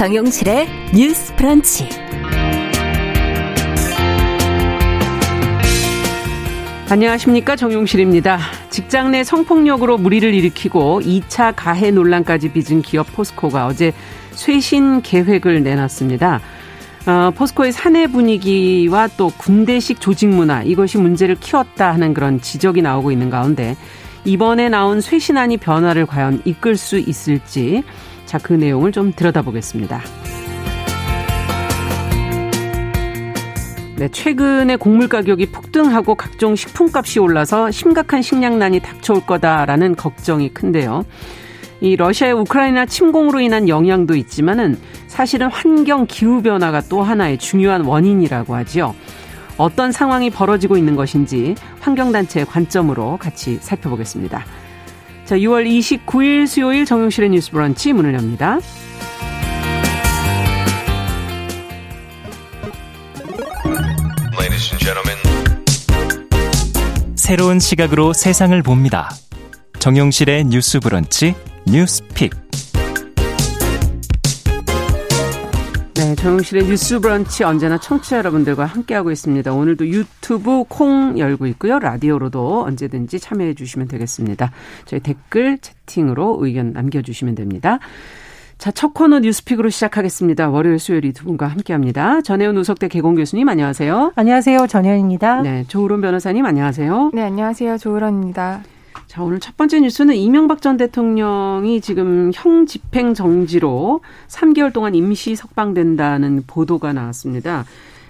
정용실의 뉴스 프런치. 안녕하십니까 정용실입니다. 직장 내 성폭력으로 무리를 일으키고 2차 가해 논란까지 빚은 기업 포스코가 어제 쇄신 계획을 내놨습니다. 어, 포스코의 사내 분위기와 또 군대식 조직 문화 이것이 문제를 키웠다 하는 그런 지적이 나오고 있는 가운데 이번에 나온 쇄신안이 변화를 과연 이끌 수 있을지 자 그 내용을 좀 들여다보겠습니다. 네, 최근에 곡물 가격이 폭등하고 각종 식품값이 올라서 심각한 식량난이 닥쳐올 거다라는 걱정이 큰데요. 이 러시아의 우크라이나 침공으로 인한 영향도 있지만은 사실은 환경 기후 변화가 또 하나의 중요한 원인이라고 하지요. 어떤 상황이 벌어지고 있는 것인지 환경단체의 관점으로 같이 살펴보겠습니다. 자, 6월 29일 수요일 정용실의 뉴스 브런치 문을 엽니다. 새로운 시각으로 세상을 봅니다. 정용실의 뉴스 브런치 뉴스 픽. 네, 정용실의 뉴스 브런치 언제나 청취자 여러분들과 함께하고 있습니다. 오늘도 유튜브 콩 열고 있고요. 라디오로도 언제든지 참여해 주시면 되겠습니다. 저희 댓글 채팅으로 의견 남겨주시면 됩니다. 자, 첫 코너 뉴스픽으로 시작하겠습니다. 월요일, 수요일 이 두 분과 함께 합니다. 전혜원 우석대 개공 교수님, 안녕하세요. 안녕하세요. 전혜원입니다. 네, 조우론 변호사님, 안녕하세요. 네, 안녕하세요. 조우론입니다. 자, 오늘 첫 번째 뉴스는 이명박 전 대통령이 지금 형 집행 정지로 3개월 동안 임시 석방된다는 보도가 나왔습니다.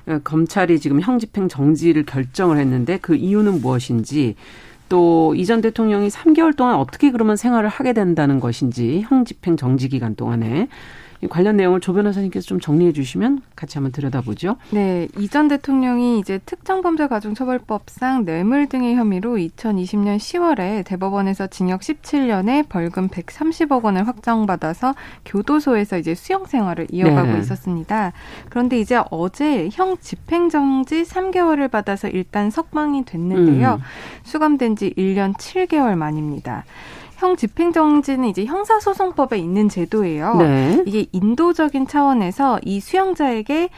어, 검찰이 지금 형 집행 정지를 결정을 했는데 그 이유는 무엇인지 또 이 전 대통령이 3개월 동안 어떻게 그러면 생활을 하게 된다는 것인지 형 집행 정지 기간 동안에 관련 내용을 조 변호사님께서 좀 정리해 주시면 같이 한번 들여다보죠. 네, 이전 대통령이 이제 특정범죄가중처벌법상 뇌물 등의 혐의로 2020년 10월에 대법원에서 징역 17년에 벌금 130억 원을 확정받아서 교도소에서 이제 수용 생활을 이어가고 네. 있었습니다. 그런데 이제 어제 형 집행정지 3개월을 받아서 일단 석방이 됐는데요. 음. 수감된 지 1년 7개월 만입니다. 형 집행정지는 이제 형사소송법에 있는 제도예요. 네. 이게 인도적인 차원에서 이 수용자에게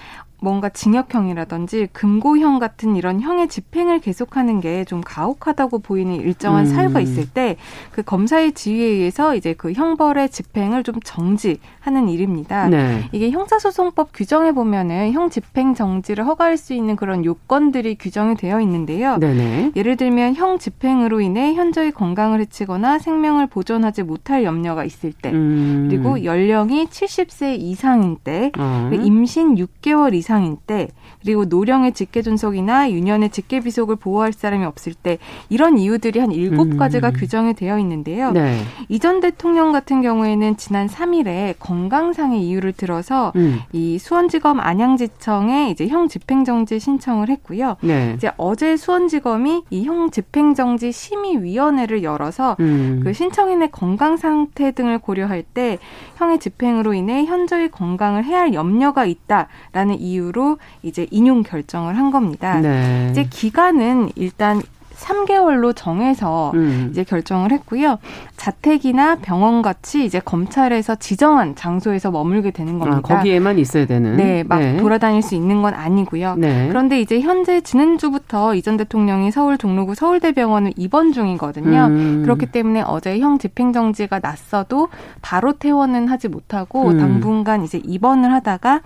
뭔가 징역형이라든지 금고형 같은 이런 형의 집행을 계속하는 게 좀 가혹하다고 보이는 일정한 음. 사유가 있을 때 그 검사의 지휘에 의해서 이제 그 형벌의 집행을 좀 정지하는 일입니다. 네. 이게 형사소송법 규정에 보면은 형 집행 정지를 허가할 수 있는 그런 요건들이 규정이 되어 있는데요. 네네. 예를 들면 형 집행으로 인해 현저히 건강을 해치거나 생명을 보존하지 못할 염려가 있을 때, 음. 그리고 연령이 70세 이상인 때, 어. 임신 6개월 이상 이상인 때 그리고 노령의 직계 존속이나 유년의 직계 비속을 보호할 사람이 없을 때 이런 이유들이 한 일곱 가지가 음. 규정이 되어 있는데요. 네. 이전 대통령 같은 경우에는 지난 3일에 건강상의 이유를 들어서 음. 이 수원지검 안양지청에 이제 형 집행정지 신청을 했고요. 네. 이제 어제 수원지검이 이 형 집행정지 심의위원회를 열어서 음. 그 신청인의 건강 상태 등을 고려할 때 형의 집행으로 인해 현저히 건강을 해할 염려가 있다라는 이유 이유로 이제 인용 결정을 한 겁니다. 네. 이제 기간은 일단 3개월로 정해서 음. 이제 결정을 했고요. 자택이나 병원 같이 이제 검찰에서 지정한 장소에서 머물게 되는 겁니다. 아, 거기에만 있어야 되는. 네, 막 네. 돌아다닐 수 있는 건 아니고요. 네. 그런데 이제 현재 지난주부터 이전 대통령이 서울 동로구 서울대병원을 입원 중이거든요. 음. 그렇기 때문에 어제 형 집행정지가 났어도 바로 퇴원은 하지 못하고 음. 당분간 이제 입원을 하다가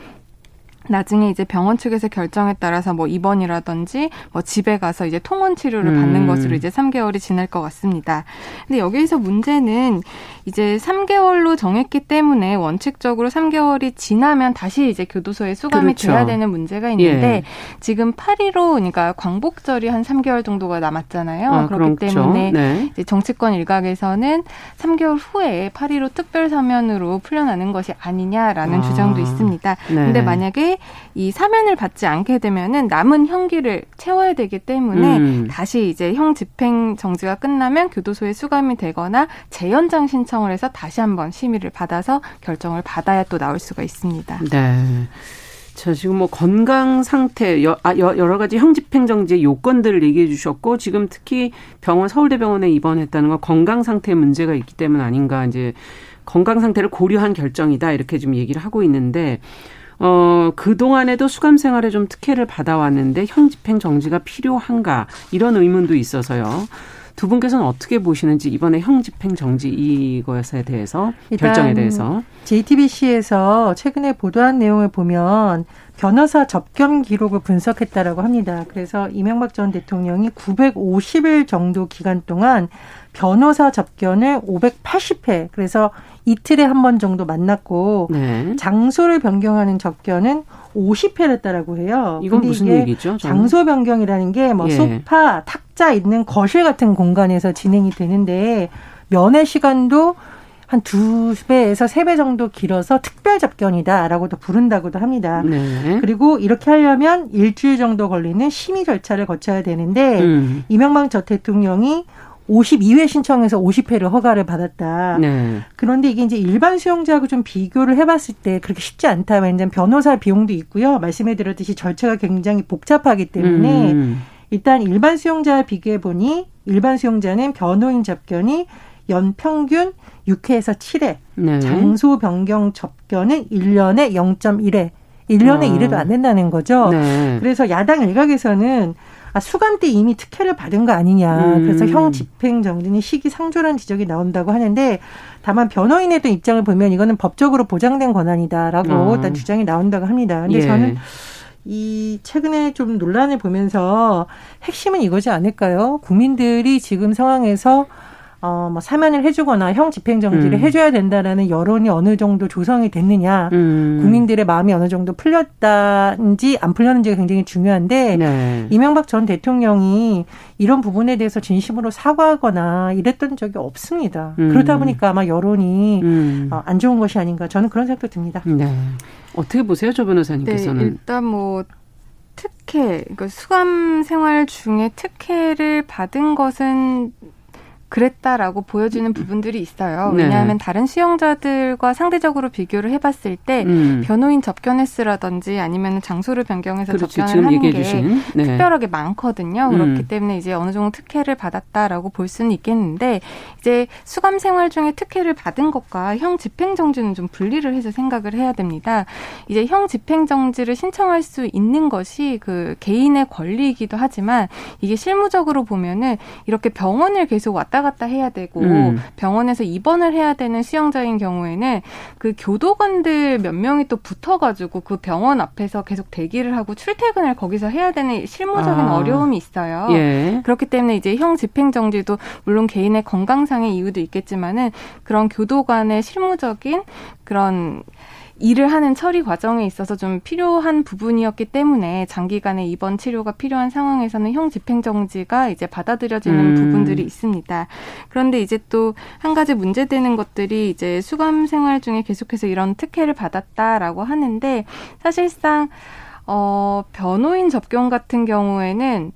나중에 이제 병원 측에서 결정에 따라서 뭐 입원이라든지 뭐 집에 가서 이제 통원 치료를 받는 음. 것으로 이제 3개월이 지날 것 같습니다. 근데 여기에서 문제는 이제 3개월로 정했기 때문에 원칙적으로 3개월이 지나면 다시 이제 교도소에 수감이 그렇죠. 돼야 되는 문제가 있는데 예. 지금 8.15 그러니까 광복절이 한 3개월 정도가 남았잖아요. 아, 그렇기 그렇죠. 때문에 네. 이제 정치권 일각에서는 3개월 후에 8.15 특별 사면으로 풀려나는 것이 아니냐라는 아. 주장도 있습니다. 네. 근데 만약에 이 사면을 받지 않게 되면은 남은 형기를 채워야 되기 때문에 음. 다시 이제 형 집행 정지가 끝나면 교도소에 수감이 되거나 재연장 신청 신청을 해서 다시 한번 심의를 받아서 결정을 받아야 또 나올 수가 있습니다. 네. 자, 지금 뭐 건강 상태, 여, 아, 여러 가지 형집행정지의 요건들을 얘기해 주셨고, 지금 특히 병원, 서울대병원에 입원했다는 건 건강 상태에 문제가 있기 때문 아닌가, 이제, 건강 상태를 고려한 결정이다 이렇게 좀 얘기를 하고 있는데 어, 그동안에도 수감 생활에 좀 특혜를 받아왔는데 형 집행 정지가 필요한가 이런 의문도 있어서요. 두 분께서는 어떻게 보시는지 이번에 형 집행 정지 이것에 대해서 결정에 대해서 JTBC에서 최근에 보도한 내용을 보면 변호사 접견 기록을 분석했다라고 합니다. 그래서 이명박 전 대통령이 950일 정도 기간 동안 변호사 접견을 580회 그래서 이틀에 한 번 정도 만났고 네. 장소를 변경하는 접견은 50회를 했다라고 해요. 이건 무슨 얘기죠? 저는? 장소 변경이라는 게뭐 예. 소파, 탁자 있는 거실 같은 공간에서 진행이 되는데 면회 시간도 한 두 배에서 세 배 정도 길어서 특별 접견이다라고도 부른다고도 합니다. 네. 그리고 이렇게 하려면 일주일 정도 걸리는 심의 절차를 거쳐야 되는데 음. 이명박 전 대통령이 52회 신청해서 50회를 허가를 받았다. 네. 그런데 이게 이제 일반 수용자하고 좀 비교를 해봤을 때 그렇게 쉽지 않다. 왜냐하면 변호사 비용도 있고요. 말씀해드렸듯이 절차가 굉장히 복잡하기 때문에 음. 일단 일반 수용자와 비교해 보니 일반 수용자는 변호인 접견이 연 평균 6회에서 7회, 네. 장소 변경 접견은 1년에 0.1회, 1년에 어. 1회도 안 된다는 거죠. 네. 그래서 야당 일각에서는 아, 수감 때 이미 특혜를 받은 거 아니냐. 음. 그래서 형 집행 정지는 시기상조라는 지적이 나온다고 하는데 다만 변호인의 입장을 보면 이거는 법적으로 보장된 권한이다라고 어. 일단 주장이 나온다고 합니다. 근데 예. 저는 이 최근에 좀 논란을 보면서 핵심은 이거지 않을까요? 국민들이 지금 상황에서 어, 뭐 사면을 해주거나 형 집행정지를 음. 해줘야 된다라는 여론이 어느 정도 조성이 됐느냐, 음. 국민들의 마음이 어느 정도 풀렸다는지 안 풀렸는지가 굉장히 중요한데 네. 이명박 전 대통령이 이런 부분에 대해서 진심으로 사과하거나 이랬던 적이 없습니다. 음. 그러다 보니까 아마 여론이 음. 어, 안 좋은 것이 아닌가 저는 그런 생각도 듭니다. 네. 어떻게 보세요, 조 변호사님께서는? 네, 일단 뭐 특혜, 그러니까 수감 생활 중에 특혜를 받은 것은 그랬다라고 보여지는 부분들이 있어요. 네. 왜냐하면 다른 수용자들과 상대적으로 비교를 해봤을 때 음. 변호인 접견 횟수라든지 아니면 장소를 변경해서 그렇지, 접견을 하는 게 네. 특별하게 많거든요. 음. 그렇기 때문에 이제 어느 정도 특혜를 받았다라고 볼 수는 있겠는데 이제 수감 생활 중에 특혜를 받은 것과 형 집행정지는 좀 분리를 해서 생각을 해야 됩니다. 이제 형 집행정지를 신청할 수 있는 것이 그 개인의 권리이기도 하지만 이게 실무적으로 보면은 이렇게 병원을 계속 왔다 왔다 갔다 해야 되고 음. 병원에서 입원을 해야 되는 수용자인 경우에는 그 교도관들 몇 명이 또 붙어가지고 그 병원 앞에서 계속 대기를 하고 출퇴근을 거기서 해야 되는 실무적인 아. 어려움이 있어요. 예. 그렇기 때문에 이제 형 집행정지도 물론 개인의 건강상의 이유도 있겠지만은 그런 교도관의 실무적인 그런 일을 하는 처리 과정에 있어서 좀 필요한 부분이었기 때문에 장기간의 입원 치료가 필요한 상황에서는 형 집행정지가 이제 받아들여지는 음. 부분들이 있습니다. 그런데 이제 또 한 가지 문제되는 것들이 이제 수감 생활 중에 계속해서 이런 특혜를 받았다라고 하는데 사실상 어 변호인 접견 같은 경우에는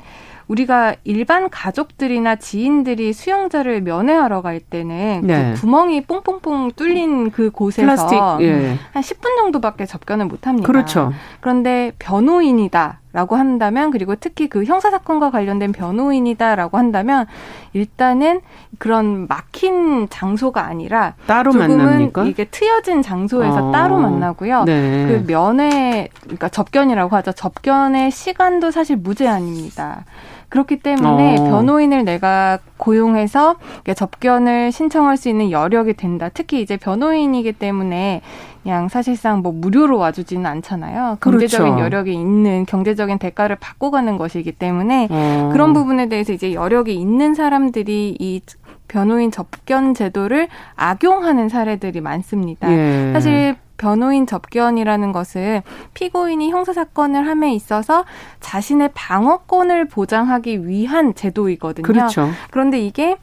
우리가 일반 가족들이나 지인들이 수영자를 면회하러 갈 때는 그 네. 그 구멍이 뽕뽕뽕 뚫린 그 곳에서 플라스틱, 예. 한 10분 정도밖에 접견을 못 합니다. 그렇죠. 그런데 변호인이다. 라고 한다면 그리고 특히 그 형사 사건과 관련된 변호인이다라고 한다면 일단은 그런 막힌 장소가 아니라 따로 만납니까? 이게 트여진 장소에서 어. 따로 만나고요. 네. 그 면회 그러니까 접견이라고 하죠. 접견의 시간도 사실 무제한입니다. 그렇기 때문에 어. 변호인을 내가 고용해서 접견을 신청할 수 있는 여력이 된다. 특히 이제 변호인이기 때문에 그냥 사실상 뭐 무료로 와주지는 않잖아요. 경제적인 그렇죠. 여력이 있는 경제적인 대가를 받고 가는 것이기 때문에 어. 그런 부분에 대해서 이제 여력이 있는 사람들이 이 변호인 접견 제도를 악용하는 사례들이 많습니다. 예. 사실 변호인 접견이라는 것은 피고인이 형사 사건을 함에 있어서 자신의 방어권을 보장하기 위한 제도이거든요. 그렇죠. 그런데 이게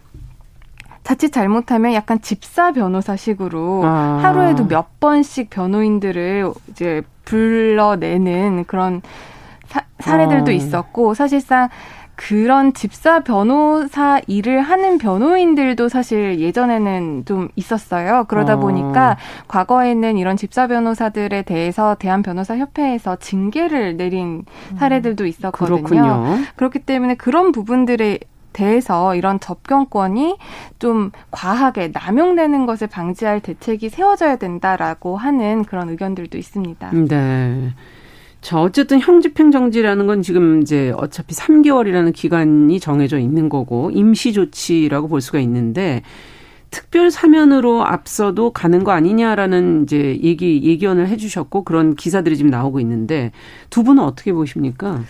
자칫 잘못하면 약간 집사 변호사식으로 아. 하루에도 몇 번씩 변호인들을 이제 불러내는 그런 사, 사례들도 어. 있었고 사실상 그런 집사 변호사 일을 하는 변호인들도 사실 예전에는 좀 있었어요. 그러다 어. 보니까 과거에는 이런 집사 변호사들에 대해서 대한 변호사 협회에서 징계를 내린 사례들도 있었거든요. 그렇군요. 그렇기 때문에 그런 부분들에 대해서 이런 접견권이 좀 과하게 남용되는 것을 방지할 대책이 세워져야 된다라고 하는 그런 의견들도 있습니다. 네. 자, 어쨌든 형집행정지라는 건 지금 이제 어차피 3개월이라는 기간이 정해져 있는 거고 임시조치라고 볼 수가 있는데 특별 사면으로 앞서도 가는 거 아니냐라는 이제 얘기 예견을 해주셨고 그런 기사들이 지금 나오고 있는데 두 분은 어떻게 보십니까?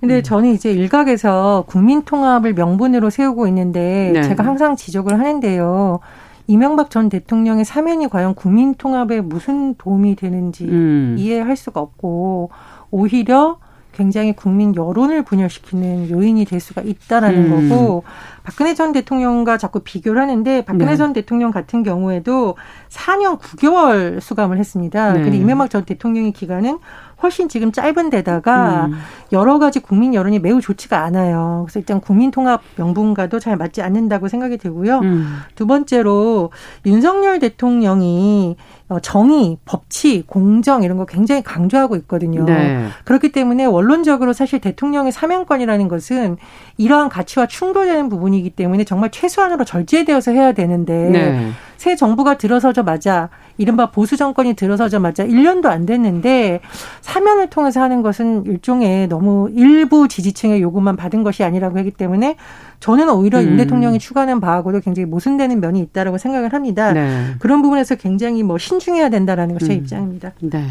근데 음. 저는 이제 일각에서 국민 통합을 명분으로 세우고 있는데 네. 제가 항상 지적을 하는데요. 이명박 전 대통령의 사면이 과연 국민 통합에 무슨 도움이 되는지 음. 이해할 수가 없고 오히려 굉장히 국민 여론을 분열시키는 요인이 될 수가 있다라는 음. 거고 박근혜 전 대통령과 자꾸 비교를 하는데 박근혜 네. 전 대통령 같은 경우에도 4년 9개월 수감을 했습니다. 네. 그리고 이명박 전 대통령의 기간은 훨씬 지금 짧은 데다가 음. 여러 가지 국민 여론이 매우 좋지가 않아요. 그래서 일단 국민 통합 명분과도 잘 맞지 않는다고 생각이 들고요. 음. 두 번째로 윤석열 대통령이 어, 정의, 법치, 공정 이런 거 굉장히 강조하고 있거든요. 네. 그렇기 때문에 원론적으로 사실 대통령의 사명권이라는 것은 이러한 가치와 충돌되는 부분이기 때문에 정말 최소한으로 절제되어서 해야 되는데 네. 새 정부가 들어서자마자 이른바 보수 정권이 들어서자마자 1년도 안 됐는데 사면을 통해서 하는 것은 일종의 너무 일부 지지층의 요구만 받은 것이 아니라고 하기 때문에 저는 오히려 음. 윤 대통령이 추구하는 바하고도 굉장히 모순되는 면이 있다라고 생각을 합니다. 네. 그런 부분에서 굉장히 뭐 신중해야 된다라는 것이 제 음. 입장입니다. 네.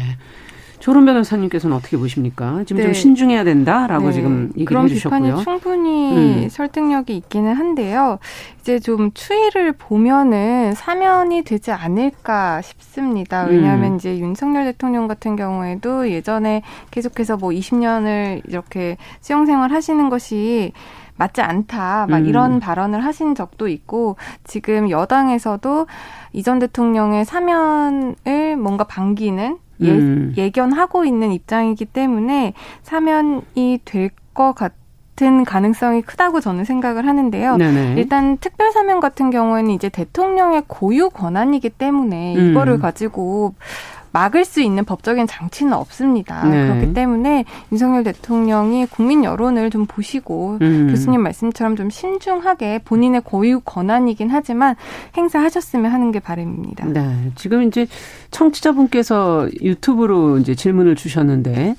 조론 변호사님께서는 어떻게 보십니까? 지금 네. 좀 신중해야 된다라고 네. 지금 얘기를 해주셨고요. 그런 비판이 충분히 음. 설득력이 있기는 한데요. 이제 좀 추이를 보면은 사면이 되지 않을까 싶습니다. 왜냐하면 음. 이제 윤석열 대통령 같은 경우에도 예전에 계속해서 뭐 20년을 이렇게 수용생활 하시는 것이 맞지 않다. 막 음. 이런 발언을 하신 적도 있고 지금 여당에서도 이전 대통령의 사면을 뭔가 반기는 예, 음. 예견하고 있는 입장이기 때문에 사면이 될 것 같은 가능성이 크다고 저는 생각을 하는데요. 네네. 일단 특별 사면 같은 경우에는 이제 대통령의 고유 권한이기 때문에 음. 이거를 가지고 막을 수 있는 법적인 장치는 없습니다. 네. 그렇기 때문에 윤석열 대통령이 국민 여론을 좀 보시고 음. 교수님 말씀처럼 좀 신중하게 본인의 고유 권한이긴 하지만 행사하셨으면 하는 게 바람입니다. 네. 지금 이제 청취자분께서 유튜브로 이제 질문을 주셨는데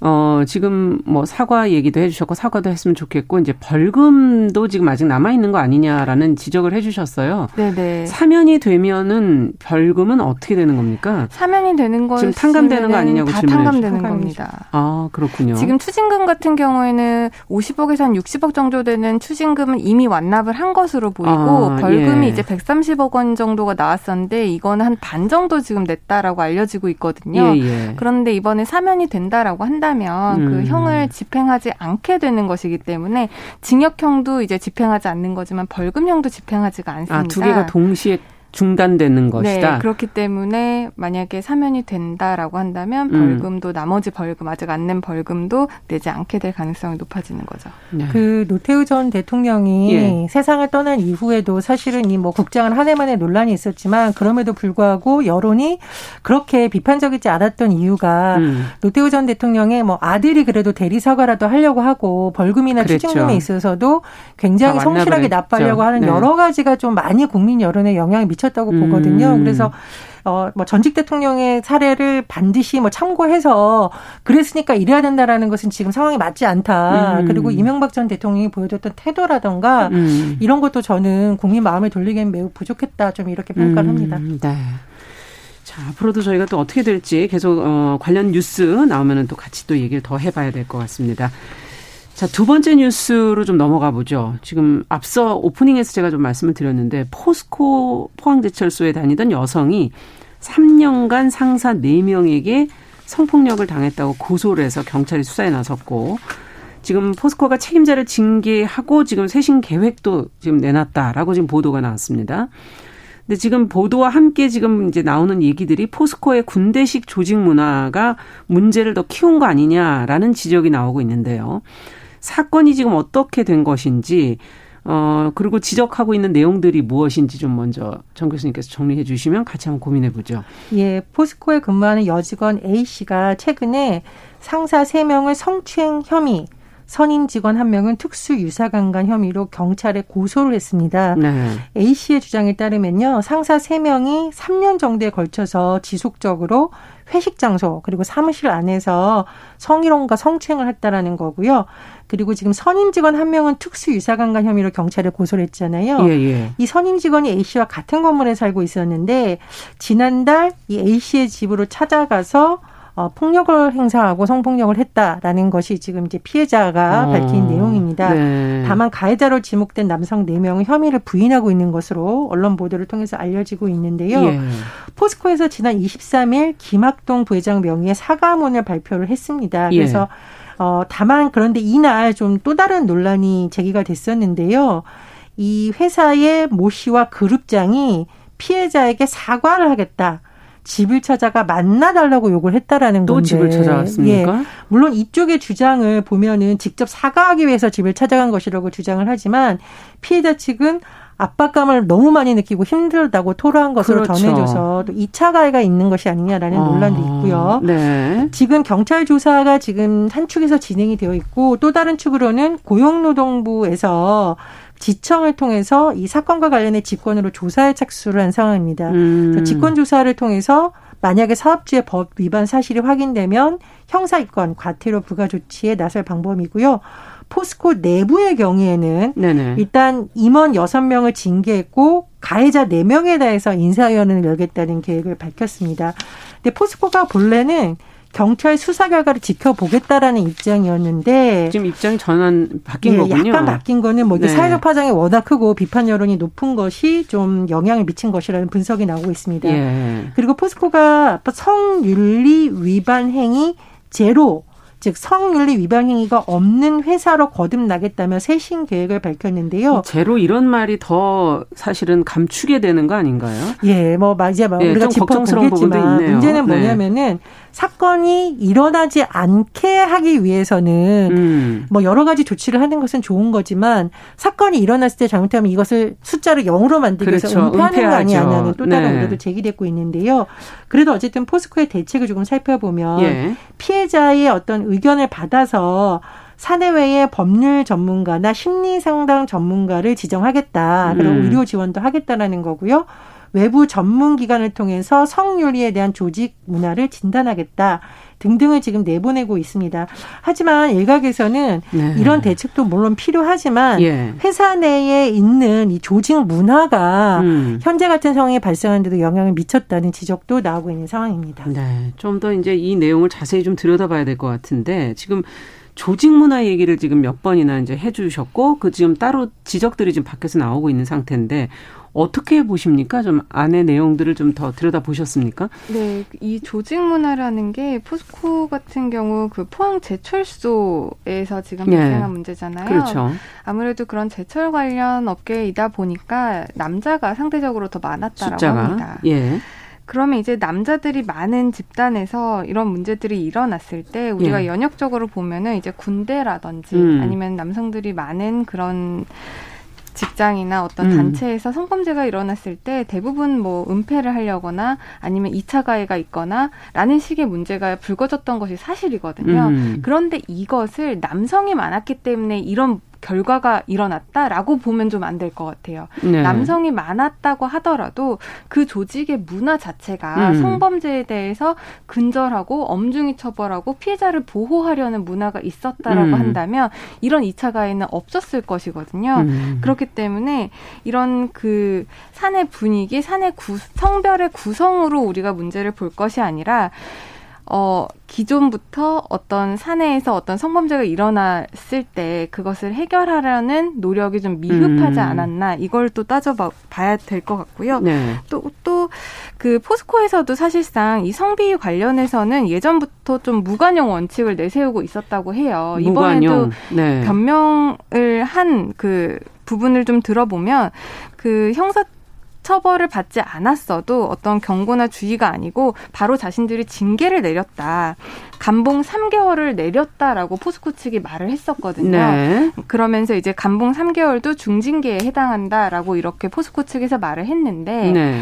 어, 지금 뭐 사과 얘기도 해주셨고 사과도 했으면 좋겠고 이제 벌금도 지금 아직 남아 있는 거 아니냐라는 지적을 해주셨어요. 네네. 사면이 되면은 벌금은 어떻게 되는 겁니까? 사면이 되는 거 지금 탕감되는 거 아니냐고 다 탕감되는 겁니다. 아 그렇군요. 지금 추징금 같은 경우에는 50억에서 한 60억 정도 되는 추징금은 이미 완납을 한 것으로 보이고 아, 벌금이 예. 이제 130억 원 정도가 나왔었는데 이거는 한 반 정도 지금 냈다라고 알려지고 있거든요. 예, 예. 그런데 이번에 사면이 된다라고 한다. 한다면 그 음. 그 형을 집행하지 않게 되는 것이기 때문에 징역형도 이제 집행하지 않는 거지만 벌금형도 집행하지가 않습니다. 아, 두 개가 동시에 중단되는 것이다. 네, 그렇기 때문에 만약에 사면이 된다라고 한다면 음. 벌금도 음. 나머지 벌금 아직 안 낸 벌금도 내지 않게 될 가능성이 높아지는 거죠. 네. 그 노태우 전 대통령이 예. 세상을 떠난 이후에도 사실은 이 뭐 국장을 한 해만에 논란이 있었지만 그럼에도 불구하고 여론이 그렇게 비판적이지 않았던 이유가 음. 노태우 전 대통령의 뭐 아들이 그래도 대리 사과라도 하려고 하고 벌금이나 그랬죠. 추징금에 있어서도 굉장히 성실하게 납부하려고 하는 네. 여러 가지가 좀 많이 국민 여론에 영향을 미쳤. 미쳤다고 음. 보거든요. 그래서 어, 뭐 전직 대통령의 사례를 반드시 뭐 참고해서 그랬으니까 이래야 된다라는 것은 지금 상황이 맞지 않다. 음. 그리고 이명박 전 대통령이 보여줬던 태도라던가 음. 이런 것도 저는 국민 마음을 돌리기엔 매우 부족했다. 좀 이렇게 평가를 음. 합니다. 네. 자, 앞으로도 저희가 또 어떻게 될지 계속 어, 관련 뉴스 나오면은 또 같이 또 얘기를 더 해봐야 될 것 같습니다. 자, 두 번째 뉴스로 좀 넘어가 보죠. 지금 앞서 오프닝에서 제가 좀 말씀을 드렸는데 포스코 포항제철소에 다니던 여성이 3년간 상사 4명에게 성폭력을 당했다고 고소를 해서 경찰이 수사에 나섰고 지금 포스코가 책임자를 징계하고 지금 쇄신 계획도 지금 내놨다라고 지금 보도가 나왔습니다. 근데 지금 보도와 함께 지금 이제 나오는 얘기들이 포스코의 군대식 조직 문화가 문제를 더 키운 거 아니냐라는 지적이 나오고 있는데요. 사건이 지금 어떻게 된 것인지 어 그리고 지적하고 있는 내용들이 무엇인지 좀 먼저 정 교수님께서 정리해 주시면 같이 한번 고민해 보죠. 예, 포스코에 근무하는 여직원 A 씨가 최근에 상사 3명을 성추행 혐의 선임 직원 한 명은 특수 유사강간 혐의로 경찰에 고소를 했습니다. 네. A 씨의 주장에 따르면요. 상사 3명이 3년 정도에 걸쳐서 지속적으로 회식 장소 그리고 사무실 안에서 성희롱과 성추행을 했다라는 거고요. 그리고 지금 선임 직원 한 명은 특수 유사강간 혐의로 경찰에 고소를 했잖아요. 예, 예. 이 선임 직원이 A 씨와 같은 건물에 살고 있었는데 지난달 이 A 씨의 집으로 찾아가서 어, 폭력을 행사하고 성폭력을 했다라는 것이 지금 이제 피해자가 어, 밝힌 내용입니다. 네. 다만 가해자로 지목된 남성 4명은 혐의를 부인하고 있는 것으로 언론 보도를 통해서 알려지고 있는데요. 예. 포스코에서 지난 23일 김학동 부회장 명의의 사과문을 발표를 했습니다. 예. 그래서 예. 어, 다만 그런데 이날 좀 또 다른 논란이 제기가 됐었는데요. 이 회사의 모 씨와 그룹장이 피해자에게 사과를 하겠다. 집을 찾아가 만나달라고 요구를 했다라는 또 건데. 집을 찾아왔습니까? 예. 물론 이쪽의 주장을 보면은 직접 사과하기 위해서 집을 찾아간 것이라고 주장을 하지만 피해자 측은 압박감을 너무 많이 느끼고 힘들다고 토로한 것으로 그렇죠. 전해져서 또 2차 가해가 있는 것이 아니냐라는 아, 논란도 있고요. 네. 지금 경찰 조사가 지금 한 축에서 진행이 되어 있고 또 다른 축으로는 고용노동부에서 지청을 통해서 이 사건과 관련해 직권으로 조사에 착수를 한 상황입니다. 음. 직권 조사를 통해서 만약에 사업주의 법 위반 사실이 확인되면 형사 입건, 과태료 부과 조치에 나설 방법이고요. 포스코 내부의 경우에는 네네. 일단 임원 여섯 명을 징계했고 가해자 네명에 대해서 인사위원회를 열겠다는 계획을 밝혔습니다. 근데 포스코가 본래는 경찰 수사 결과를 지켜보겠다라는 입장이었는데 지금 입장이 전환 바뀐 예, 거군요. 약간 바뀐 거는 뭐 이게 네. 사회적 파장이 워낙 크고 비판 여론이 높은 것이 좀 영향을 미친 것이라는 분석이 나오고 있습니다. 예. 그리고 포스코가 성윤리 위반 행위 제로 즉 성윤리 위반 행위가 없는 회사로 거듭나겠다며 쇄신 계획을 밝혔는데요. 제로 이런 말이 더 사실은 감추게 되는 거 아닌가요? 예, 뭐 맞아, 뭐 예, 우리가 짚어보겠지만 문제는 네. 뭐냐면은 네. 사건이 일어나지 않게 하기 위해서는 음. 뭐 여러 가지 조치를 하는 것은 좋은 거지만 사건이 일어났을 때 잘못하면 이것을 숫자를 0으로 만들기 위해서 그렇죠. 은폐하는 은폐하죠. 거 아니냐는 또 다른 네. 우려도 제기되고 있는데요. 그래도 어쨌든 포스코의 대책을 조금 살펴보면 예. 피해자의 어떤 의견을 받아서 사내외의 법률 전문가나 심리 상담 전문가를 지정하겠다. 그리고 음. 의료 지원도 하겠다라는 거고요. 외부 전문 기관을 통해서 성윤리에 대한 조직 문화를 진단하겠다 등등을 지금 내보내고 있습니다. 하지만 일각에서는 네. 이런 대책도 물론 필요하지만 예. 회사 내에 있는 이 조직 문화가 음. 현재 같은 상황이 발생하는데도 영향을 미쳤다는 지적도 나오고 있는 상황입니다. 네, 좀 더 이제 이 내용을 자세히 좀 들여다봐야 될 것 같은데 지금 조직 문화 얘기를 지금 몇 번이나 이제 해주셨고 그 지금 따로 지적들이 지금 밖에서 나오고 있는 상태인데 어떻게 보십니까? 좀 안의 내용들을 좀 더 들여다 보셨습니까? 네, 이 조직 문화라는 게 포스코 같은 경우 그 포항 제철소에서 지금 네. 발생한 문제잖아요. 그렇죠. 아무래도 그런 제철 관련 업계이다 보니까 남자가 상대적으로 더 많았다라고 숫자가. 합니다. 예. 그러면 이제 남자들이 많은 집단에서 이런 문제들이 일어났을 때 우리가 예. 연역적으로 보면은 이제 군대라든지 음. 아니면 남성들이 많은 그런 직장이나 어떤 음. 단체에서 성범죄가 일어났을 때 대부분 뭐 은폐를 하려거나 아니면 2차 가해가 있거나 라는 식의 문제가 불거졌던 것이 사실이거든요. 음. 그런데 이것을 남성이 많았기 때문에 이런 결과가 일어났다라고 보면 좀 안 될 것 같아요. 네. 남성이 많았다고 하더라도 그 조직의 문화 자체가 음. 성범죄에 대해서 근절하고 엄중히 처벌하고 피해자를 보호하려는 문화가 있었다라고 음. 한다면 이런 2차 가해는 없었을 것이거든요. 음. 그렇기 때문에 이런 그 사내 분위기, 사내 구, 성별의 구성으로 우리가 문제를 볼 것이 아니라 어, 기존부터 어떤 사내에서 어떤 성범죄가 일어났을 때 그것을 해결하려는 노력이 좀 미흡하지 음. 않았나 이걸 또 따져봐야 될 것 같고요. 네. 또, 또, 그 포스코에서도 사실상 이 성비 관련해서는 예전부터 좀 무관용 원칙을 내세우고 있었다고 해요. 무관용. 이번에도 네. 변명을 한 그 부분을 좀 들어보면 그 형사 처벌을 받지 않았어도 어떤 경고나 주의가 아니고 바로 자신들이 징계를 내렸다. 감봉 3개월을 내렸다라고 포스코 측이 말을 했었거든요. 네. 그러면서 이제 감봉 3개월도 중징계에 해당한다라고 이렇게 포스코 측에서 말을 했는데 네.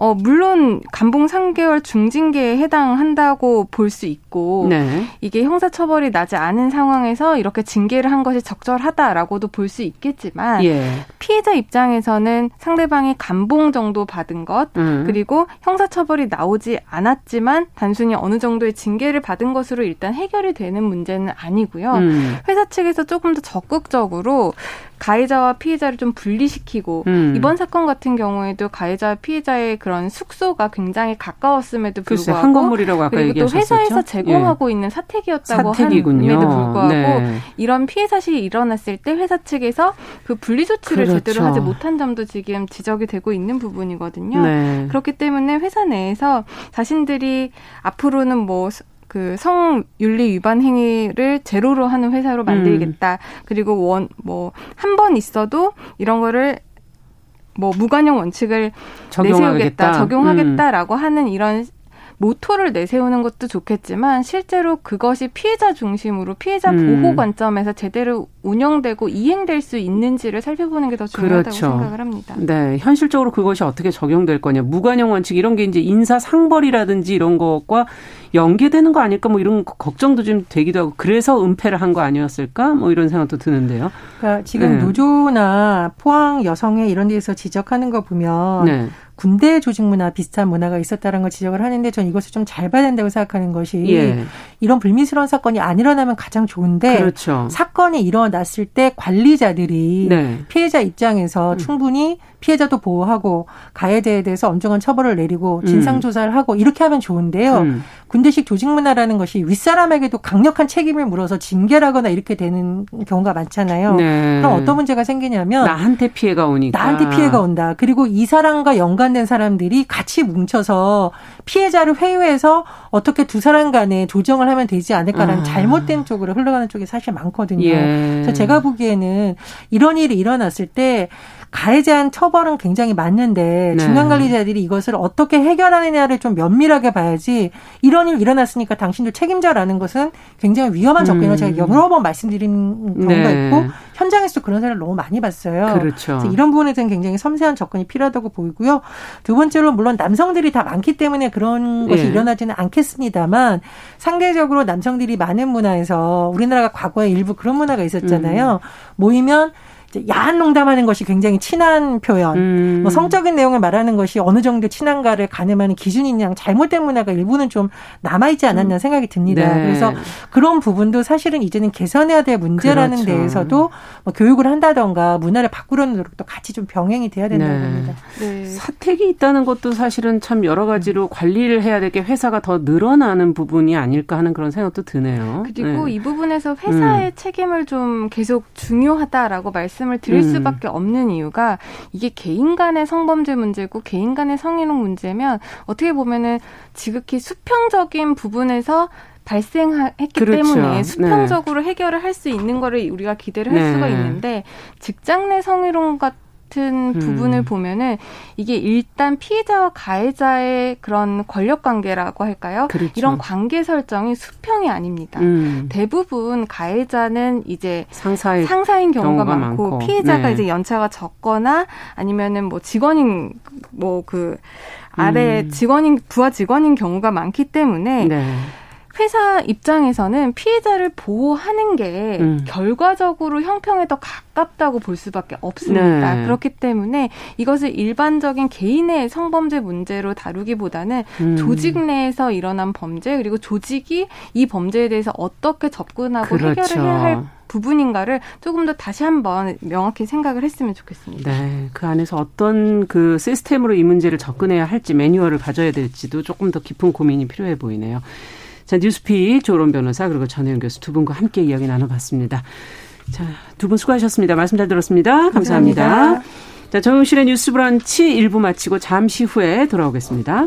어, 물론 감봉 3개월 중징계에 해당한다고 볼 수 있고 네. 이게 형사처벌이 나지 않은 상황에서 이렇게 징계를 한 것이 적절하다라고도 볼 수 있겠지만 예. 피해자 입장에서는 상대방이 감봉 정도 받은 것 음. 그리고 형사처벌이 나오지 않았지만 단순히 어느 정도의 징계를 받은 것으로 일단 해결이 되는 문제는 아니고요. 음. 회사 측에서 조금 더 적극적으로 가해자와 피해자를 좀 분리시키고 음. 이번 사건 같은 경우에도 가해자와 피해자의 그런 숙소가 굉장히 가까웠음에도 불구하고 한 건물이라고 아까 그리고 또 회사에서 제공하고 예. 있는 사택이었다고 사택이군요. 함에도 불구하고 네. 이런 피해 사실이 일어났을 때 회사 측에서 그 분리 조치를 그렇죠. 제대로 하지 못한 점도 지금 지적이 되고 있는 부분이거든요. 네. 그렇기 때문에 회사 내에서 자신들이 앞으로는 뭐 그 성윤리 위반 행위를 제로로 하는 회사로 만들겠다. 음. 그리고 원 뭐 한 번 있어도 이런 거를 뭐 무관용 원칙을 적용하겠다. 내세우겠다, 적용하겠다라고 음. 하는 이런 모토를 내세우는 것도 좋겠지만 실제로 그것이 피해자 중심으로 피해자 음. 보호 관점에서 제대로 운영되고 이행될 수 있는지를 살펴보는 게 더 중요하다고 그렇죠. 생각을 합니다. 네, 현실적으로 그것이 어떻게 적용될 거냐, 무관용 원칙 이런 게 이제 인사 상벌이라든지 이런 것과 연계되는 거 아닐까 뭐 이런 걱정도 좀 되기도 하고 그래서 은폐를 한 거 아니었을까 뭐 이런 생각도 드는데요. 그러니까 지금 네. 노조나 포항 여성회 이런 데서 지적하는 거 보면 네. 군대 조직 문화 비슷한 문화가 있었다는 걸 지적을 하는데 전 이것을 좀 잘 봐야 된다고 생각하는 것이 예. 이런 불미스러운 사건이 안 일어나면 가장 좋은데 그렇죠. 사건이 일어 났을 때 관리자들이 네. 피해자 입장에서 음. 충분히 피해자도 보호하고 가해자에 대해서 엄정한 처벌을 내리고 진상 음. 조사를 하고 이렇게 하면 좋은데요. 음. 군대식 조직 문화라는 것이 윗사람에게도 강력한 책임을 물어서 징계라거나 이렇게 되는 경우가 많잖아요. 네. 그럼 어떤 문제가 생기냐면 나한테 피해가 오니까 나한테 피해가 온다. 그리고 이 사람과 연관된 사람들이 같이 뭉쳐서 피해자를 회유해서 어떻게 두 사람 간에 조정을 하면 되지 않을까라는 아. 잘못된 쪽으로 흘러가는 쪽이 사실 많거든요. 예. 그래서 제가 보기에는 이런 일이 일어났을 때 가해자한 처벌은 굉장히 맞는데 네. 중간 관리자들이 이것을 어떻게 해결하느냐를 좀 면밀하게 봐야지 이런 일 일어났으니까 당신들 책임져라는 것은 굉장히 위험한 접근을 음. 제가 여러 번 말씀드린 경우가 네. 있고 현장에서도 그런 사례를 너무 많이 봤어요. 그렇죠. 이런 부분에 대한 굉장히 섬세한 접근이 필요하다고 보이고요. 두 번째로 물론 남성들이 다 많기 때문에 그런 것이 네. 일어나지는 않겠습니다만 상대적으로 남성들이 많은 문화에서 우리나라가 과거에 일부 그런 문화가 있었잖아요. 음. 모이면 야한 농담하는 것이 굉장히 친한 표현, 음. 뭐 성적인 내용을 말하는 것이 어느 정도 친한가를 가늠하는 기준이냐 잘못된 문화가 일부는 좀 남아있지 않았나 음. 생각이 듭니다. 네. 그래서 그런 부분도 사실은 이제는 개선해야 될 문제라는 그렇죠. 데에서도 뭐 교육을 한다던가 문화를 바꾸려는 노력도 같이 좀 병행이 돼야 된다고 네. 봅니다. 네. 사택이 있다는 것도 사실은 참 여러 가지로 관리를 해야 될 게 회사가 더 늘어나는 부분이 아닐까 하는 그런 생각도 드네요. 그리고 네. 이 부분에서 회사의 음. 책임을 좀 계속 중요하다라고 말씀 말씀을 드릴 음. 수밖에 없는 이유가 이게 개인 간의 성범죄 문제고 개인 간의 성희롱 문제면 어떻게 보면은 지극히 수평적인 부분에서 발생했기 그렇죠. 때문에 네. 수평적으로 네. 해결을 할 수 있는 거를 우리가 기대를 할 네. 수가 있는데 직장 내 성희롱 같은 같은 음. 부분을 보면은 이게 일단 피해자와 가해자의 그런 권력 관계라고 할까요? 그렇죠. 이런 관계 설정이 수평이 아닙니다. 음. 대부분 가해자는 이제 상사의 상사인 경우가, 경우가 많고, 많고, 피해자가 네. 이제 연차가 적거나 아니면은 뭐 직원인 뭐그 아래 음. 직원인 부하 직원인 경우가 많기 때문에 네. 회사 입장에서는 피해자를 보호하는 게 음. 결과적으로 형평에 더 가깝다고 볼 수밖에 없습니다. 네. 그렇기 때문에 이것을 일반적인 개인의 성범죄 문제로 다루기보다는 음. 조직 내에서 일어난 범죄 그리고 조직이 이 범죄에 대해서 어떻게 접근하고 그렇죠. 해결을 해야 할 부분인가를 조금 더 다시 한번 명확히 생각을 했으면 좋겠습니다. 네. 그 안에서 어떤 그 시스템으로 이 문제를 접근해야 할지 매뉴얼을 가져야 될지도 조금 더 깊은 고민이 필요해 보이네요. 자, 뉴스픽 조론 변호사 그리고 전혜영 교수 두 분과 함께 이야기 나눠봤습니다. 자, 두 분 수고하셨습니다. 말씀 잘 들었습니다. 감사합니다. 감사합니다. 자, 정용실의 뉴스 브런치 1부 마치고 잠시 후에 돌아오겠습니다.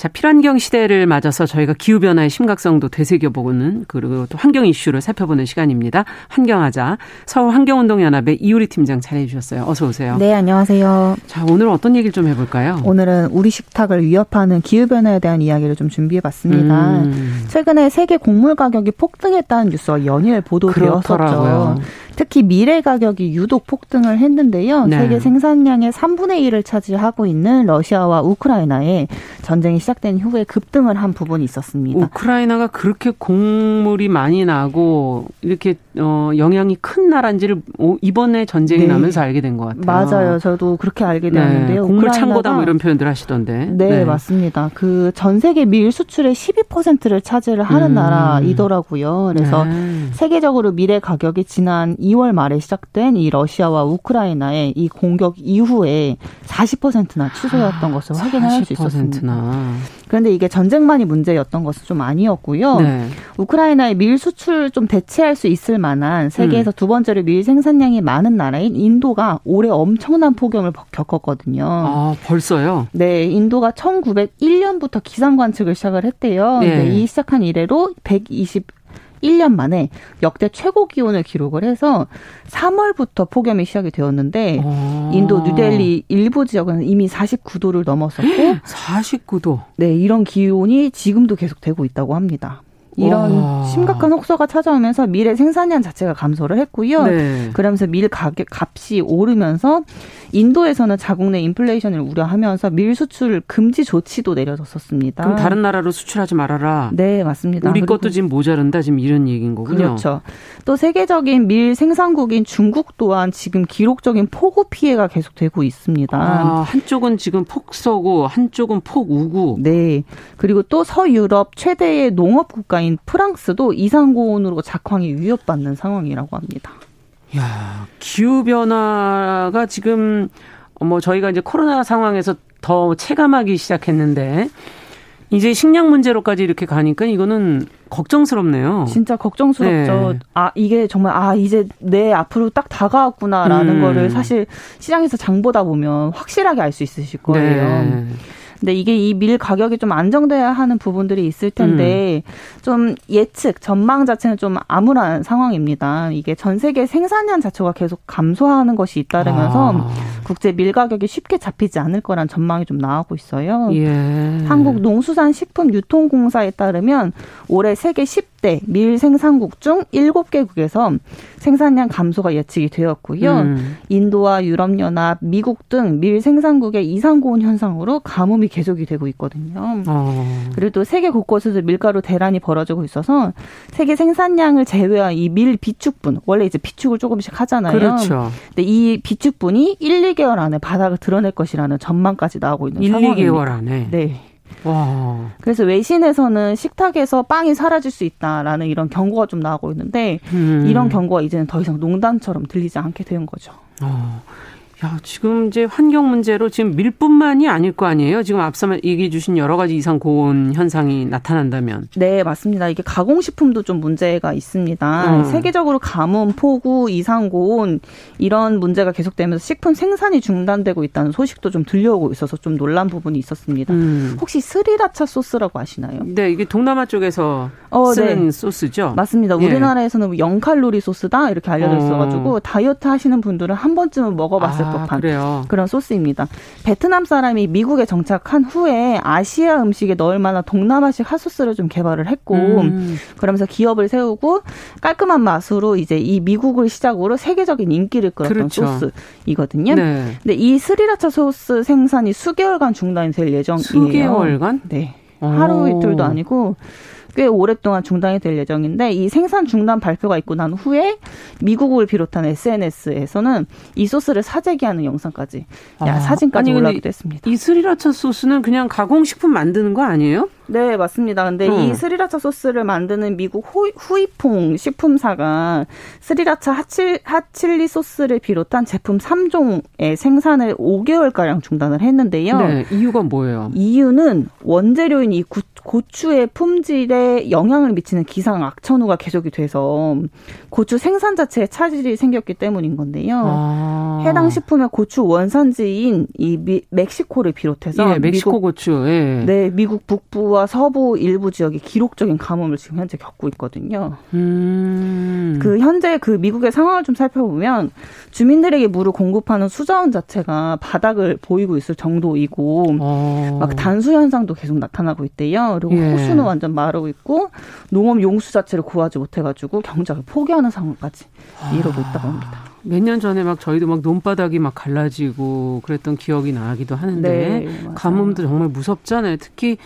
자, 필환경 시대를 맞아서 저희가 기후변화의 심각성도 되새겨보고는 그리고 또 환경 이슈를 살펴보는 시간입니다. 환경하자. 서울환경운동연합의 이우리 팀장 잘해 주셨어요. 어서 오세요. 네, 안녕하세요. 자, 오늘 어떤 얘기를 좀 해볼까요? 오늘은 우리 식탁을 위협하는 기후변화에 대한 이야기를 좀 준비해봤습니다. 음. 최근에 세계 곡물 가격이 폭등했다는 뉴스가 연일 보도되었었죠. 특히 미래 가격이 유독 폭등을 했는데요. 네. 세계 생산량의 3분의 1을 차지하고 있는 러시아와 우크라이나에 전쟁이 시작된 이후에 급등을 한 부분이 있었습니다. 우크라이나가 그렇게 곡물이 많이 나고 이렇게 어, 영향이 큰 나라인지를 이번에 전쟁이 네. 나면서 알게 된 것 같아요. 맞아요. 저도 그렇게 알게 네. 되었는데요. 네. 곡물 창고다 뭐 이런 표현들 하시던데. 네, 네. 맞습니다. 그 전 세계 밀 수출의 12%를 차지를 하는 음. 나라이더라고요. 그래서 네. 세계적으로 미래 가격이 지난 2월 말에 시작된 이 러시아와 우크라이나의 이 공격 이후에 40%나 추세였던 것을 확인할 수 있었습니다. 그런데 이게 전쟁만이 문제였던 것은 좀 아니었고요. 네. 우크라이나의 밀 수출 좀 대체할 수 있을 만한 세계에서 음. 두 번째로 밀 생산량이 많은 나라인 인도가 올해 엄청난 폭염을 겪었거든요. 아, 벌써요? 네, 인도가 1901년부터 기상 관측을 시작을 했대요. 네. 이 시작한 이래로 120 1년 만에 역대 최고 기온을 기록을 해서 3월부터 폭염이 시작이 되었는데 오. 어. 인도 뉴델리 일부 지역은 이미 49도를 넘었었고 49도. 네, 이런 기온이 지금도 계속 되고 있다고 합니다. 이런 와. 심각한 혹서가 찾아오면서 밀의 생산량 자체가 감소를 했고요. 네. 그러면서 밀 가격 값이 오르면서 인도에서는 자국 내 인플레이션을 우려하면서 밀 수출 금지 조치도 내려졌었습니다. 그럼 다른 나라로 수출하지 말아라. 네, 맞습니다. 우리 것도 지금 모자른다 지금 이런 얘기인 거군요. 그렇죠. 또 세계적인 밀 생산국인 중국 또한 지금 기록적인 폭우 피해가 계속되고 있습니다. 아, 한쪽은 지금 폭서고 한쪽은 폭우고. 네. 그리고 또 서유럽 최대의 농업 국가인 프랑스도 이상고온으로 작황이 위협받는 상황이라고 합니다. 야, 기후 변화가 지금 뭐 저희가 이제 코로나 상황에서 더 체감하기 시작했는데 이제 식량 문제로까지 이렇게 가니까 이거는 걱정스럽네요. 진짜 걱정스럽죠. 네. 아, 이게 정말, 아, 이제 내 앞으로 딱 다가왔구나라는 음. 거를 사실 시장에서 장 보다 보면 확실하게 알 수 있으실 거예요. 네. 근데 이게 이 밀 가격이 좀 안정돼야 하는 부분들이 있을 텐데 음. 좀 예측 전망 자체는 좀 암울한 상황입니다. 이게 전 세계 생산량 자체가 계속 감소하는 것이 잇따르면서 아. 국제 밀 가격이 쉽게 잡히지 않을 거란 전망이 좀 나오고 있어요. 예. 한국 농수산식품유통공사에 따르면 올해 세계 10대 밀 생산국 중 7개국에서 생산량 감소가 예측이 되었고요. 음. 인도와 유럽연합, 미국 등 밀 생산국의 이상 고온 현상으로 가뭄이 계속이 되고 있거든요. 어. 그리고 또 세계 곳곳에서 밀가루 대란이 벌어지고 있어서 세계 생산량을 제외한 이 밀 비축분 원래 이제 비축을 조금씩 하잖아요. 그렇죠. 근데 이 비축분이 1, 2개월 안에 바닥을 드러낼 것이라는 전망까지 나오고 있는 1, 상황입니다. 2개월 안에. 네. 와. 그래서 외신에서는 식탁에서 빵이 사라질 수 있다라는 이런 경고가 좀 나오고 있는데 음. 이런 경고가 이제는 더 이상 농담처럼 들리지 않게 된 거죠. 어. 야, 지금 이제 환경 문제로 지금 밀뿐만이 아닐 거 아니에요? 지금 앞서 얘기해 주신 여러 가지 이상 고온 현상이 나타난다면. 네, 맞습니다. 이게 가공식품도 좀 문제가 있습니다. 어. 세계적으로 가뭄, 폭우, 이상 고온 이런 문제가 계속되면서 식품 생산이 중단되고 있다는 소식도 좀 들려오고 있어서 좀 놀란 부분이 있었습니다. 음. 혹시 스리라차 소스라고 아시나요? 네, 이게 동남아 쪽에서 어, 쓰는 네. 소스죠. 맞습니다. 예. 우리나라에서는 0칼로리 소스다 이렇게 알려져 있어 가지고 어. 다이어트 하시는 분들은 한 번쯤은 먹어 봤을 아. 법한 그래요. 그런 소스입니다. 베트남 사람이 미국에 정착한 후에 아시아 음식에 넣을 만한 동남아식 핫소스를 좀 개발을 했고 음. 그러면서 기업을 세우고 깔끔한 맛으로 이제 이 미국을 시작으로 세계적인 인기를 끌었던 그렇죠. 소스이거든요. 네. 근데 이 스리라차 소스 생산이 수개월간 중단이 될 예정이에요. 수개월간? 네. 하루 이틀도 아니고 꽤 오랫동안 중단이 될 예정인데 이 생산 중단 발표가 있고 난 후에 미국을 비롯한 SNS에서는 이 소스를 사재기하는 영상까지, 야, 아, 사진까지 아니, 올라오기도 했습니다. 이 스리라차 소스는 그냥 가공식품 만드는 거 아니에요? 네, 맞습니다. 근데 어. 이 스리라차 소스를 만드는 미국 후, 후이퐁 식품사가 스리라차 하칠, 하칠리 소스를 비롯한 제품 3종의 생산을 5개월가량 중단을 했는데요. 네, 이유가 뭐예요? 이유는 원재료인 이 구, 고추의 품질에 영향을 미치는 기상 악천후가 계속이 돼서 고추 생산 자체에 차질이 생겼기 때문인 건데요. 아. 해당 식품의 고추 원산지인 이 미, 멕시코를 비롯해서 예, 멕시코 미국, 고추. 예. 네, 미국 북부와 서부 일부 지역이 기록적인 가뭄을 지금 현재 겪고 있거든요. 음. 그 현재 그 미국의 상황을 좀 살펴보면 주민들에게 물을 공급하는 수자원 자체가 바닥을 보이고 있을 정도이고 어. 막 단수 현상도 계속 나타나고 있대요. 그리고 예. 호수는 완전 마르고 있고 농업 용수 자체를 구하지 못해가지고 경작을 포기하는 상황까지 아. 이르고 있다고 합니다. 몇년 전에 막 저희도 막 논바닥이 막 갈라지고 그랬던 기억이 나기도 하는데 네, 가뭄도 정말 무섭잖아요. 특히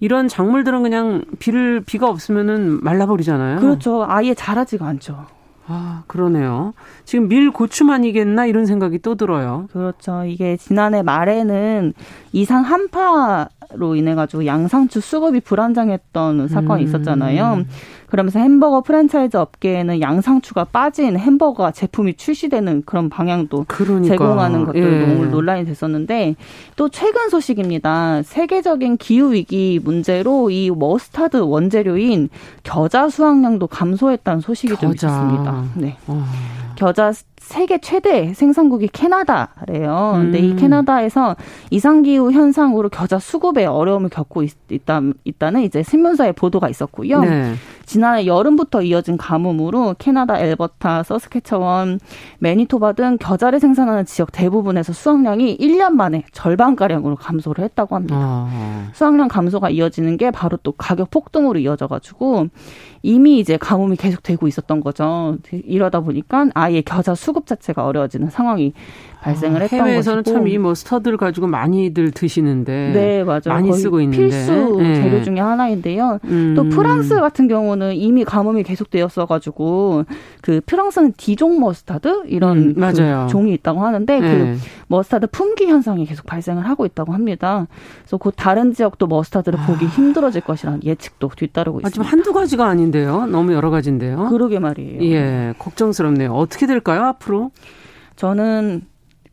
이런 작물들은 그냥 비를 비가 없으면은 말라버리잖아요. 그렇죠. 아예 자라지가 않죠. 아, 그러네요. 지금 밀 고추만이겠나 이런 생각이 또 들어요. 그렇죠. 이게 지난해 말에는 이상 한파로 인해 가지고 양상추 수급이 불안정했던 사건이 음. 있었잖아요. 그러면서 햄버거 프랜차이즈 업계에는 양상추가 빠진 햄버거 제품이 출시되는 그런 방향도 그러니까. 제공하는 것도 예. 논란이 됐었는데 또 최근 소식입니다. 세계적인 기후 위기 문제로 이 머스타드 원재료인 겨자 수확량도 감소했다는 소식이 겨자. 좀 있었습니다. 네. 어. 겨자 세계 최대 생산국이 캐나다래요. 음. 근데 이 음. 캐나다에서 이상기후 현상으로 겨자 수급에 어려움을 겪고 있, 다 있다는 이제 신문사의 보도가 있었고요. 네. 지난해 여름부터 이어진 가뭄으로 캐나다 엘버타, 서스케처원, 매니토바 등 겨자를 생산하는 지역 대부분에서 수확량이 1년 만에 절반가량으로 감소를 했다고 합니다. 아. 수확량 감소가 이어지는 게 바로 또 가격 폭등으로 이어져가지고 이미 이제 가뭄이 계속되고 있었던 거죠. 이러다 보니까 아예 겨자 수급 자체가 어려워지는 상황이 발생을 아, 했던 해외에서는 참이뭐 스터드를 가지고 많이들 드시는데 네 맞아요 많이 쓰고 있는데 필수 네. 재료 중에 하나인데요. 음. 또 프랑스 같은 경우는 이미 가뭄이 계속되었어가지고 그 프랑스는 디종 머스타드 이런 음, 그 종이 있다고 하는데 그 네. 그 머스타드 품귀 현상이 계속 발생을 하고 있다고 합니다. 그래서 곧 다른 지역도 머스타드를 아. 보기 힘들어질 것이라는 예측도 뒤따르고 있습니다. 하지만 한두 가지가 아닌데요. 너무 여러 가지인데요. 그러게 말이에요. 예, 걱정스럽네요. 어떻게 될까요 앞으로? 저는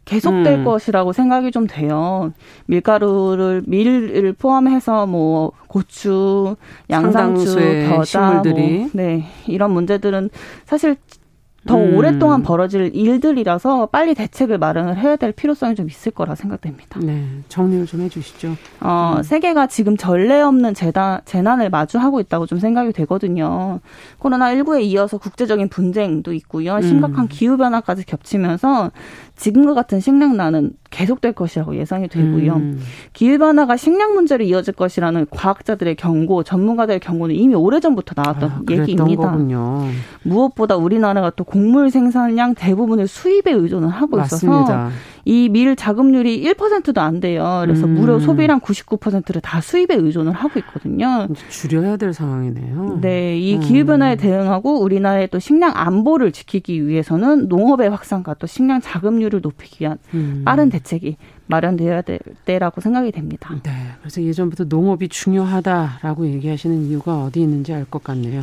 계속될 음. 것이라고 생각이 좀 돼요. 밀가루를 밀을 포함해서 뭐 고추, 양상추, 겨자, 뭐, 네 이런 문제들은 사실 더 음. 오랫동안 벌어질 일들이라서 빨리 대책을 마련을 해야 될 필요성이 좀 있을 거라 생각됩니다. 네, 정리를 좀 해주시죠. 어, 음. 세계가 지금 전례 없는 재단, 재난을 마주하고 있다고 좀 생각이 되거든요. 코로나 19에 이어서 국제적인 분쟁도 있고요, 심각한 음. 기후 변화까지 겹치면서 지금과 같은 식량난은 계속될 것이라고 예상이 되고요. 음. 기후변화가 식량 문제로 이어질 것이라는 과학자들의 경고, 전문가들의 경고는 이미 오래전부터 나왔던 아, 얘기입니다. 거군요. 무엇보다 우리나라가 또 곡물 생산량 대부분을 수입에 의존을 하고 맞습니다. 있어서 이밀 자급률이 1%도 안 돼요. 그래서 음. 무려 소비량 99%를 다 수입에 의존을 하고 있거든요. 줄여야 될 상황이네요. 네, 이 음. 기후 변화에 대응하고 우리나라의 또 식량 안보를 지키기 위해서는 농업의 확산과 또 식량 자급률을 높이기 위한 음. 빠른 대책이 마련되어야 될 때라고 생각이 됩니다. 네, 그래서 예전부터 농업이 중요하다라고 얘기하시는 이유가 어디 있는지 알 것 같네요.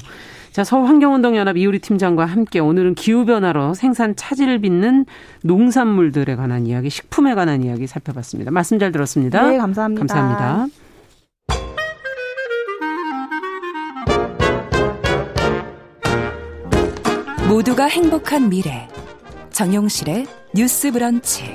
자, 서울환경운동연합 이우리 팀장과 함께 오늘은 기후변화로 생산 차질을 빚는 농산물들에 관한 이야기, 식품에 관한 이야기 살펴봤습니다. 말씀 잘 들었습니다. 네, 감사합니다. 감사합니다. 모두가 행복한 미래. 정용실의 뉴스 브런치.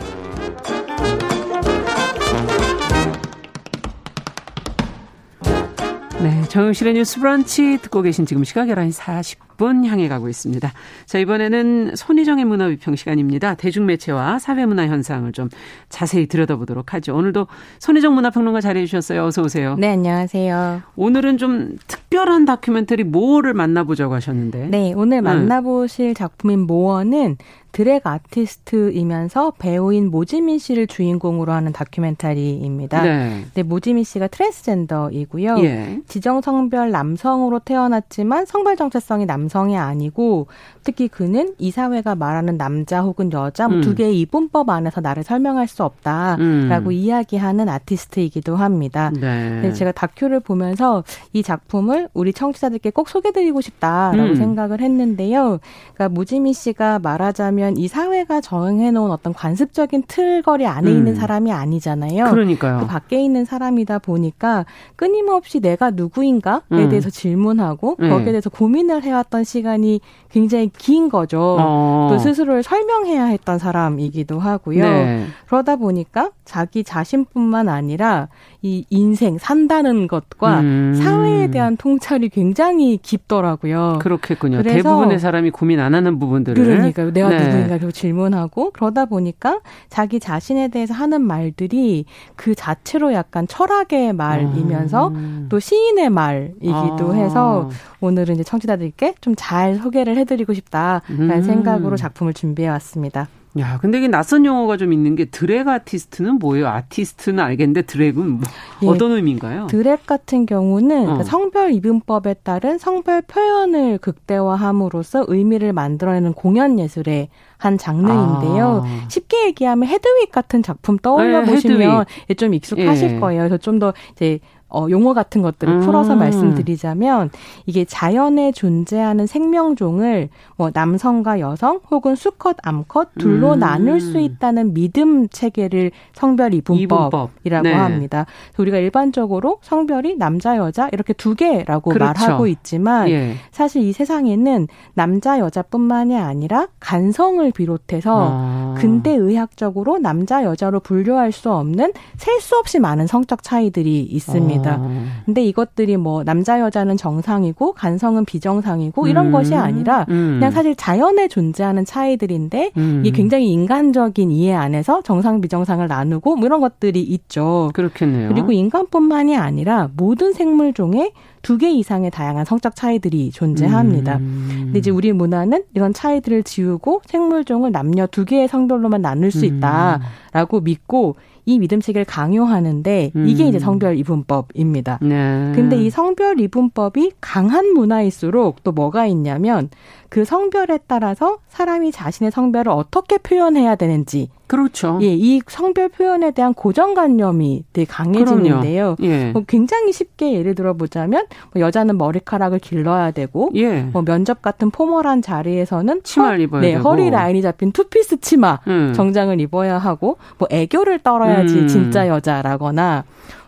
네, 정영실의 뉴스 브런치 듣고 계신 지금 시각 11시 6분 향해 가고 있습니다. 자, 이번에는 손희정의 문화비평 시간입니다. 대중매체와 사회문화 현상을 좀 자세히 들여다보도록 하죠. 오늘도 손희정 문화평론가 자리해 주셨어요. 어서 오세요. 네, 안녕하세요. 오늘은 좀 특별한 다큐멘터리 모어를 만나보자고 하셨는데. 네, 오늘 만나보실 네. 작품인 모어는 드랙 아티스트이면서 배우인 모지민 씨를 주인공으로 하는 다큐멘터리입니다. 네. 네 모지민 씨가 트랜스젠더이고요. 예. 지정 성별 남성으로 태어났지만 성별 정체성이 남 성이 아니고 특히 그는 이 사회가 말하는 남자 혹은 여자 뭐 음. 두 개의 이분법 안에서 나를 설명할 수 없다라고 음. 이야기하는 아티스트이기도 합니다. 네. 네. 제가 다큐를 보면서 이 작품을 우리 청취자들께 꼭 소개드리고 싶다라고 음. 생각을 했는데요. 그러니까 모지민 씨가 말하자면 이 사회가 정해놓은 어떤 관습적인 틀거리 안에 음. 있는 사람이 아니잖아요. 그러니까요. 그 밖에 있는 사람이다 보니까 끊임없이 내가 누구인가에 음. 대해서 질문하고 네. 거기에 대해서 고민을 해왔던 시간이 굉장히 긴 거죠. 어. 또 스스로를 설명해야 했던 사람이기도 하고요. 네. 그러다 보니까 자기 자신뿐만 아니라 이 인생 산다는 것과 음. 사회에 대한 통찰이 굉장히 깊더라고요. 그렇겠군요. 대부분의 사람이 고민 안 하는 부분들을 그러니까 내가 네. 누구인가 계속 질문하고 그러다 보니까 자기 자신에 대해서 하는 말들이 그 자체로 약간 철학의 말이면서 음. 또 시인의 말이기도 아. 해서 오늘은 이제 청취자들께 좀잘 소개를 해드리고 싶다라는 음. 생각으로 작품을 준비해 왔습니다. 야, 근데 이게 낯선 용어가 좀 있는 게 드랙 아티스트는 뭐예요? 아티스트는 알겠는데 드랙은 뭐 예, 어떤 의미인가요? 드랙 같은 경우는 어. 그 성별 이분법에 따른 성별 표현을 극대화함으로써 의미를 만들어내는 공연 예술의 한 장르인데요. 아. 쉽게 얘기하면 헤드윅 같은 작품 떠올려 네, 보시면 네, 좀 익숙하실 예. 거예요. 그래서 좀 더 이제 어, 용어 같은 것들을 음. 풀어서 말씀드리자면 이게 자연에 존재하는 생명종을 뭐 남성과 여성 혹은 수컷, 암컷 둘로 음. 나눌 수 있다는 믿음 체계를 성별 이분법이라고 이분법. 네. 합니다. 우리가 일반적으로 성별이 남자, 여자 이렇게 두 개라고 그렇죠. 말하고 있지만 예. 사실 이 세상에는 남자, 여자뿐만이 아니라 간성을 비롯해서 아. 근대 의학적으로 남자, 여자로 분류할 수 없는 셀 수 없이 많은 성적 차이들이 있습니다. 있습니다. 아. 근데 이것들이 뭐 남자 여자는 정상이고 간성은 비정상이고 이런 음. 것이 아니라 음. 그냥 사실 자연에 존재하는 차이들인데 음. 이게 굉장히 인간적인 이해 안에서 정상 비정상을 나누고 뭐 이런 것들이 있죠. 그렇겠네요. 그리고 인간뿐만이 아니라 모든 생물종에 두 개 이상의 다양한 성적 차이들이 존재합니다. 음. 근데 이제 우리 문화는 이런 차이들을 지우고 생물종을 남녀 두 개의 성별로만 나눌 수 음. 있다라고 믿고 이 믿음 체계를 강요하는데 음. 이게 이제 성별 이분법입니다. 네. 근데 이 성별 이분법이 강한 문화일수록 또 뭐가 있냐면 그 성별에 따라서 사람이 자신의 성별을 어떻게 표현해야 되는지 그렇죠. 예, 이 성별 표현에 대한 고정관념이 되게 강해지는데요. 예. 뭐 굉장히 쉽게 예를 들어보자면 뭐 여자는 머리카락을 길러야 되고, 예. 뭐 면접 같은 formal한 자리에서는 치마를 허, 입어야 네, 되고, 허리 라인이 잡힌 투피스 치마 음. 정장을 입어야 하고, 뭐 애교를 떨어야지 음. 진짜 여자라거나.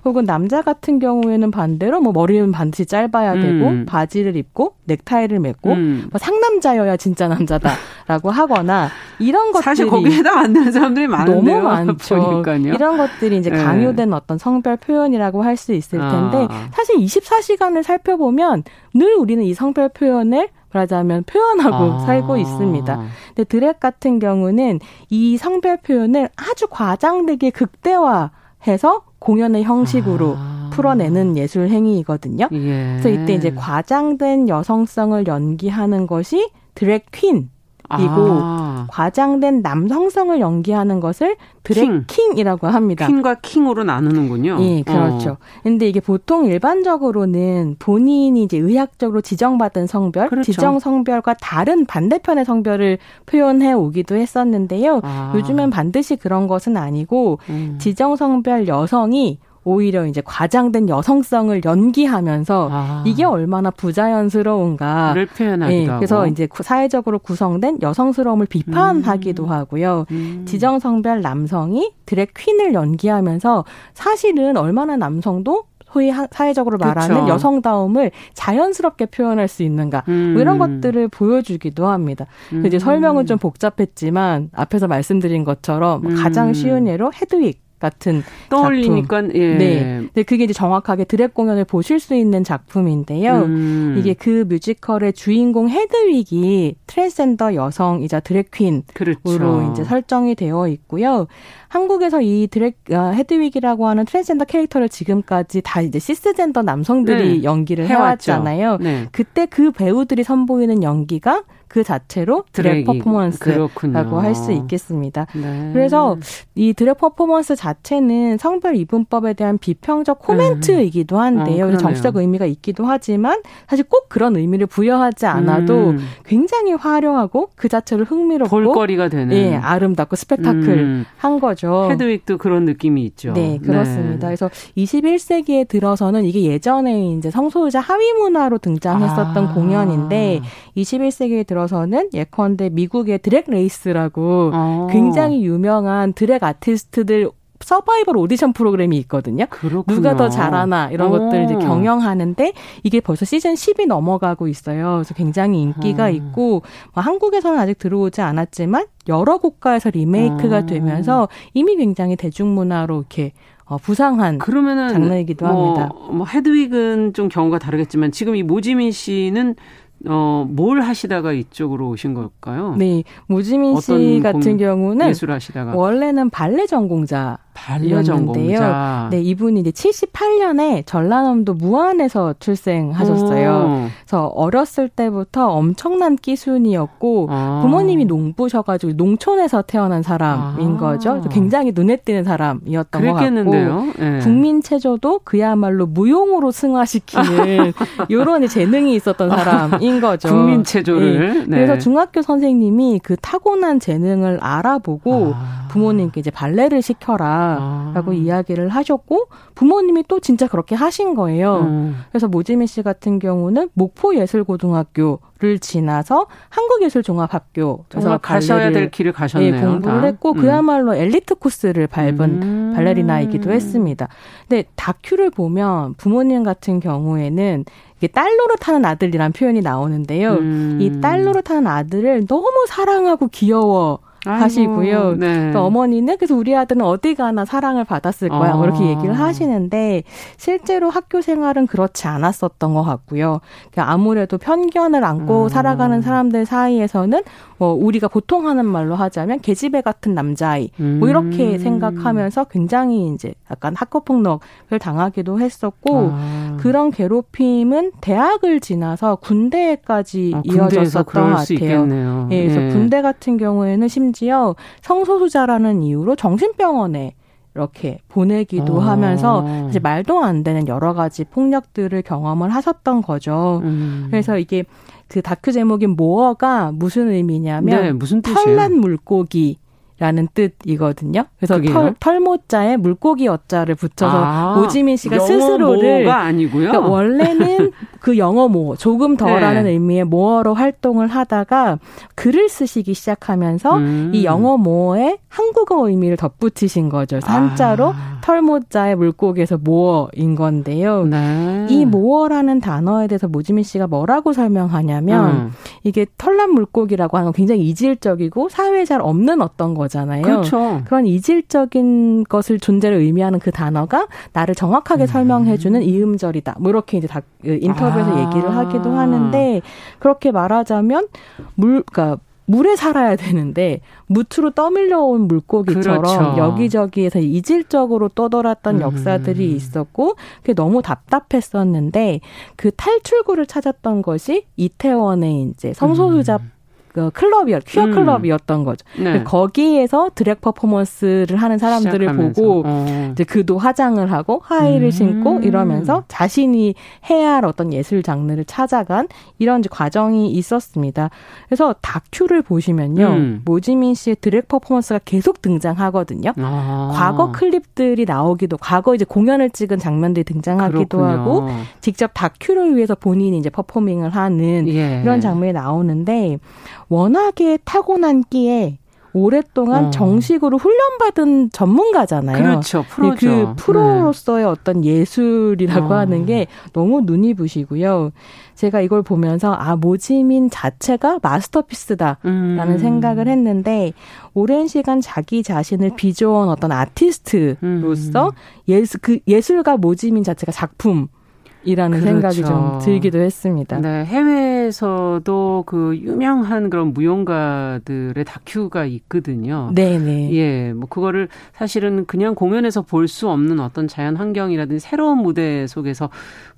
혹은 남자 같은 경우에는 반대로 뭐 머리는 반드시 짧아야 되고 음. 바지를 입고 넥타이를 매고 음. 뭐 상남자여야 진짜 남자다라고 하거나 이런 것들이 사실 거기에 해당 안 되는 사람들이 많은데요. 너무 많죠. 보니까요. 이런 것들이 이제 네. 강요된 네. 어떤 성별 표현이라고 할 수 있을 텐데 아. 사실 24시간을 살펴보면 늘 우리는 이 성별 표현을 말하자면 표현하고 아. 살고 있습니다. 근데 드랙 같은 경우는 이 성별 표현을 아주 과장되게 극대화 해서 공연의 형식으로 아. 풀어내는 예술 행위이거든요. 예. 그래서 이때 이제 과장된 여성성을 연기하는 것이 드랙 퀸 아. 과장된 남성성을 연기하는 것을 드래킹. 이라고 합니다. 퀸과 킹으로 나누는군요. 예, 그렇죠. 어. 근데 이게 보통 일반적으로는 본인이 이제 의학적으로 지정받은 성별, 그렇죠. 지정 성별과 다른 반대편의 성별을 표현해 오기도 했었는데요. 아. 요즘엔 반드시 그런 것은 아니고 음. 지정 성별 여성이 오히려 이제 과장된 여성성을 연기하면서 아. 이게 얼마나 부자연스러운가를 표현하기도 네, 그래서 이제 사회적으로 구성된 여성스러움을 비판하기도 음. 하고요. 음. 지정 성별 남성이 드랙 퀸을 연기하면서 사실은 얼마나 남성도 소위 사회적으로 말하는 그렇죠. 여성다움을 자연스럽게 표현할 수 있는가 음. 뭐 이런 것들을 보여주기도 합니다. 음. 이제 설명은 좀 복잡했지만 앞에서 말씀드린 것처럼 가장 음. 쉬운 예로 헤드윅 같은 떠올리니까 작품. 예. 네. 네, 그게 이제 정확하게 드랙 공연을 보실 수 있는 작품인데요. 음. 이게 그 뮤지컬의 주인공 헤드윅이 트랜스젠더 여성이자 drag queen으로 그렇죠. 이제 설정이 되어 있고요. 한국에서 이 드랙 어, 헤드윅이라고 하는 트랜스젠더 캐릭터를 지금까지 다 이제 cisgender 남성들이 네. 연기를 해왔잖아요. 네. 그때 그 배우들이 선보이는 연기가 그 자체로 드랙 퍼포먼스라고 할 수 있겠습니다. 네. 그래서 이 드랙 퍼포먼스 자체는 성별 이분법에 대한 비평적 코멘트이기도 네. 한데요. 어, 정치적 의미가 있기도 하지만 사실 꼭 그런 의미를 부여하지 않아도 음. 굉장히 화려하고 그 자체로 흥미롭고 볼거리가 되는 예, 아름답고 스펙타클한 음. 거죠. 헤드윅도 그런 느낌이 있죠. 네, 그렇습니다. 네. 그래서 21세기에 들어서는 이게 예전에 이제 성소수자 하위 문화로 등장했었던 아. 공연인데 21세기에 들어 들어서는 예컨대 미국의 Drag Race라고 어. 굉장히 유명한 드랙 아티스트들 서바이벌 오디션 프로그램이 있거든요. 그렇구나. 누가 더 잘하나 이런 오. 것들 이제 경연하는데 이게 벌써 시즌 10이 넘어가고 있어요. 그래서 굉장히 인기가 음. 있고 뭐 한국에서는 아직 들어오지 않았지만 여러 국가에서 리메이크가 음. 되면서 이미 굉장히 대중문화로 이렇게 어, 부상한 그러면은 장르이기도 뭐, 합니다. 뭐 헤드윅은 좀 경우가 다르겠지만 지금 이 모지민 씨는 어, 뭘 하시다가 이쪽으로 오신 걸까요? 네. 모지민 씨 같은 경우는 예술 하시다가 원래는 발레 전공자 반려전공자. 네, 이분이 이제 78년에 전라남도 무안에서 출생하셨어요. 오. 그래서 어렸을 때부터 엄청난 끼순이었고 아. 부모님이 농부셔가지고 농촌에서 태어난 사람인 아. 거죠. 굉장히 눈에 띄는 사람이었던 그랬겠는데요. 것 같고 네. 국민 체조도 그야말로 무용으로 승화시키는 이런 재능이 있었던 사람인 거죠. 국민 체조를. 네. 네. 그래서 중학교 선생님이 그 타고난 재능을 알아보고 아. 부모님께 이제 발레를 시켜라. 라고 아. 이야기를 하셨고 부모님이 또 진짜 그렇게 하신 거예요. 음. 그래서 모지민 씨 같은 경우는 목포예술고등학교를 지나서 한국예술종합학교 그래서 가셔야 될 길을 가셨네요. 예, 공부를 다. 했고 음. 그야말로 엘리트 코스를 밟은 음. 발레리나이기도 했습니다. 근데 다큐를 보면 부모님 같은 경우에는 이게 딸로를 타는 아들이란 표현이 나오는데요. 음. 이 딸로를 타는 아들을 너무 사랑하고 귀여워 하시고요. 네. 어머니는 그래서 우리 아들은 어디 가나 사랑을 받았을 거야. 뭐 아. 이렇게 얘기를 하시는데 실제로 학교 생활은 그렇지 않았었던 것 같고요. 그러니까 아무래도 편견을 안고 음. 살아가는 사람들 사이에서는 뭐 우리가 보통 하는 말로 하자면 계집애 같은 남자아이 뭐 이렇게 음. 생각하면서 굉장히 이제 약간 학교 폭력을 당하기도 했었고 아. 그런 괴롭힘은 대학을 지나서 군대까지 아, 이어졌었던 것 같아요. 예, 그래서 예. 군대 같은 경우에는 심 지어 성소수자라는 이유로 정신병원에 이렇게 보내기도 어. 하면서 이제 말도 안 되는 여러 가지 폭력들을 경험을 하셨던 거죠. 음. 그래서 이게 그 다큐 제목인 모어가 무슨 의미냐면 네, 무슨 털난 물고기 라는 뜻이거든요. 그래서 털, 털모자에 물고기 어자를 붙여서 아, 오지민 씨가 스스로를 아니고요. 그러니까 원래는 그 영어 모어 조금 더라는 네. 의미의 모어로 활동을 하다가 글을 쓰시기 시작하면서 음. 이 영어 모어에 한국어 의미를 덧붙이신 거죠. 산자로 아. 털모자에 물고기에서 모어인 건데요. 네. 이 모어라는 단어에 대해서 모지민 씨가 뭐라고 설명하냐면 음. 이게 털난 물고기라고 하는 건 굉장히 이질적이고 사회에 잘 없는 어떤 거 거잖아요. 그렇죠. 그런 이질적인 것을 존재를 의미하는 그 단어가 나를 정확하게 음. 설명해주는 이음절이다. 뭐 이렇게 이제 다그 인터뷰에서 아. 얘기를 하기도 하는데 그렇게 말하자면 물, 그러니까 물에 살아야 되는데 무트로 떠밀려온 물고기처럼 그렇죠. 여기저기에서 이질적으로 떠돌았던 음. 역사들이 있었고 그게 너무 답답했었는데 그 탈출구를 찾았던 것이 이태원의 이제 성소수자 음. 그 클럽이었 퀴어 음. 클럽이었던 거죠. 네. 거기에서 드랙 퍼포먼스를 하는 사람들을 시작하면서. 보고 어. 이제 그도 화장을 하고 하이를 음. 신고 이러면서 자신이 해야 할 어떤 예술 장르를 찾아간 이런 과정이 있었습니다. 그래서 다큐를 보시면요, 음. 모지민 씨의 드랙 퍼포먼스가 계속 등장하거든요. 아. 과거 클립들이 나오기도, 과거 이제 공연을 찍은 장면들이 등장하기도 그렇군요. 하고 직접 다큐를 위해서 본인이 이제 퍼포밍을 하는 예. 이런 장면이 나오는데. 워낙에 타고난 끼에 오랫동안 어. 정식으로 훈련받은 전문가잖아요. 그렇죠. 프로죠. 그 프로로서의 네. 어떤 예술이라고 어. 하는 게 너무 눈이 부시고요. 제가 이걸 보면서 아 모지민 자체가 마스터피스다라는 음. 생각을 했는데 오랜 시간 자기 자신을 비조한 어떤 아티스트로서 음. 예술 그 예술가 모지민 자체가 작품 이라는 그렇죠. 생각이 좀 들기도 했습니다. 네, 해외에서도 그 유명한 그런 무용가들의 다큐가 있거든요. 네, 네. 예, 뭐 그거를 사실은 그냥 공연에서 볼 수 없는 어떤 자연 환경이라든지 새로운 무대 속에서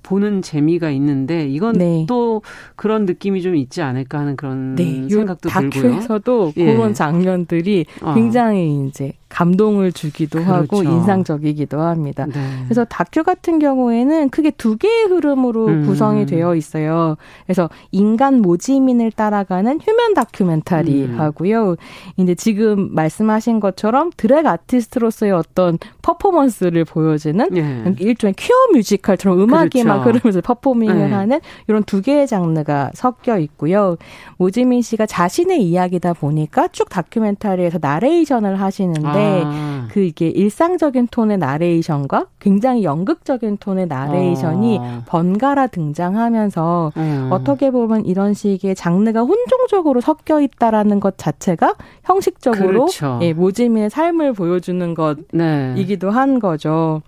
보는 재미가 있는데 이건 네. 또 그런 느낌이 좀 있지 않을까 하는 그런 네, 생각도 들고요. 다큐에서도 예. 그런 장면들이 어. 굉장히 이제 감동을 주기도 그렇죠. 하고 인상적이기도 합니다. 네. 그래서 다큐 같은 경우에는 크게 두 개의 흐름으로 음. 구성이 되어 있어요. 그래서 인간 모지민을 따라가는 휴면 다큐멘터리 음. 하고요. 이제 지금 말씀하신 것처럼 드랙 아티스트로서의 어떤 퍼포먼스를 보여주는 예. 일종의 퀴어 뮤지컬처럼 음악이 그렇죠. 막 흐르면서 퍼포밍을 네. 하는 이런 두 개의 장르가 섞여 있고요. 모지민 씨가 자신의 이야기다 보니까 쭉 다큐멘터리에서 나레이션을 하시는데 아. 그 이게 일상적인 톤의 나레이션과 굉장히 연극적인 톤의 나레이션이 아. 번갈아 등장하면서 음. 어떻게 보면 이런 식의 장르가 혼종적으로 섞여 있다라는 것 자체가 형식적으로 그렇죠. 예, 모지민의 삶을 보여주는 것이기도 네. 한 거죠.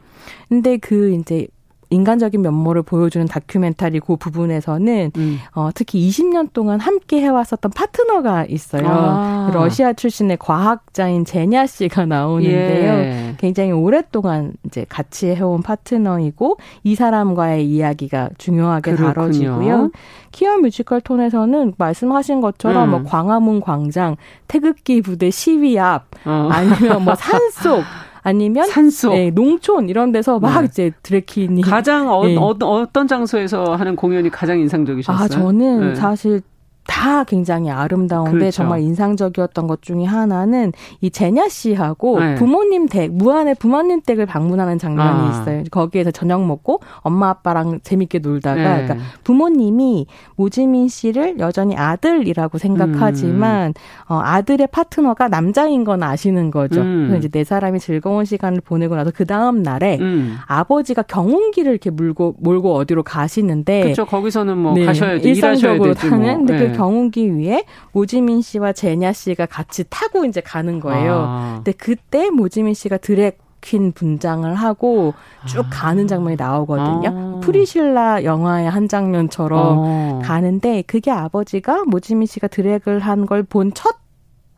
근데 그 이제 인간적인 면모를 보여주는 다큐멘터리 그 부분에서는 음. 어, 특히 20년 동안 함께 해왔었던 파트너가 있어요. 아. 러시아 출신의 과학자인 제냐 씨가 나오는데요. 예. 굉장히 오랫동안 이제 같이 해온 파트너이고 이 사람과의 이야기가 중요하게 그렇군요. 다뤄지고요. 퀴어 뮤지컬 톤에서는 말씀하신 것처럼 뭐 음. 뭐 광화문 광장, 태극기 부대 시위 앞, 어. 아니면 뭐 산속 아니면 산속, 네, 농촌 이런 데서 막 네. 이제 드래킨이 가장 어, 네. 어, 어떤 장소에서 하는 공연이 가장 인상적이셨어요? 아 저는 네. 사실 다 굉장히 아름다운데 그렇죠. 정말 인상적이었던 것 중에 하나는 이 제냐 씨하고 네. 부모님 댁 무한의 부모님 댁을 방문하는 장면이 아. 있어요. 거기에서 저녁 먹고 엄마 아빠랑 재밌게 놀다가 네. 그러니까 부모님이 모지민 씨를 여전히 아들이라고 생각하지만 음. 어, 아들의 파트너가 남자인 건 아시는 거죠. 음. 그래서 이제 네 사람이 즐거운 시간을 보내고 나서 그 다음 날에 음. 아버지가 경운기를 이렇게 물고 몰고 어디로 가시는데 그렇죠. 거기서는 뭐 네. 가셔야죠. 일상적으로 타는 뭐. 네. 경운기 위에 모지민 씨와 제냐 씨가 같이 타고 이제 가는 거예요. 아. 근데 그때 모지민 씨가 드랙 퀸 분장을 하고 쭉 아. 가는 장면이 나오거든요. 아. 프리실라 영화의 한 장면처럼 아. 가는데 그게 아버지가 모지민 씨가 드랙을 한 걸 본 첫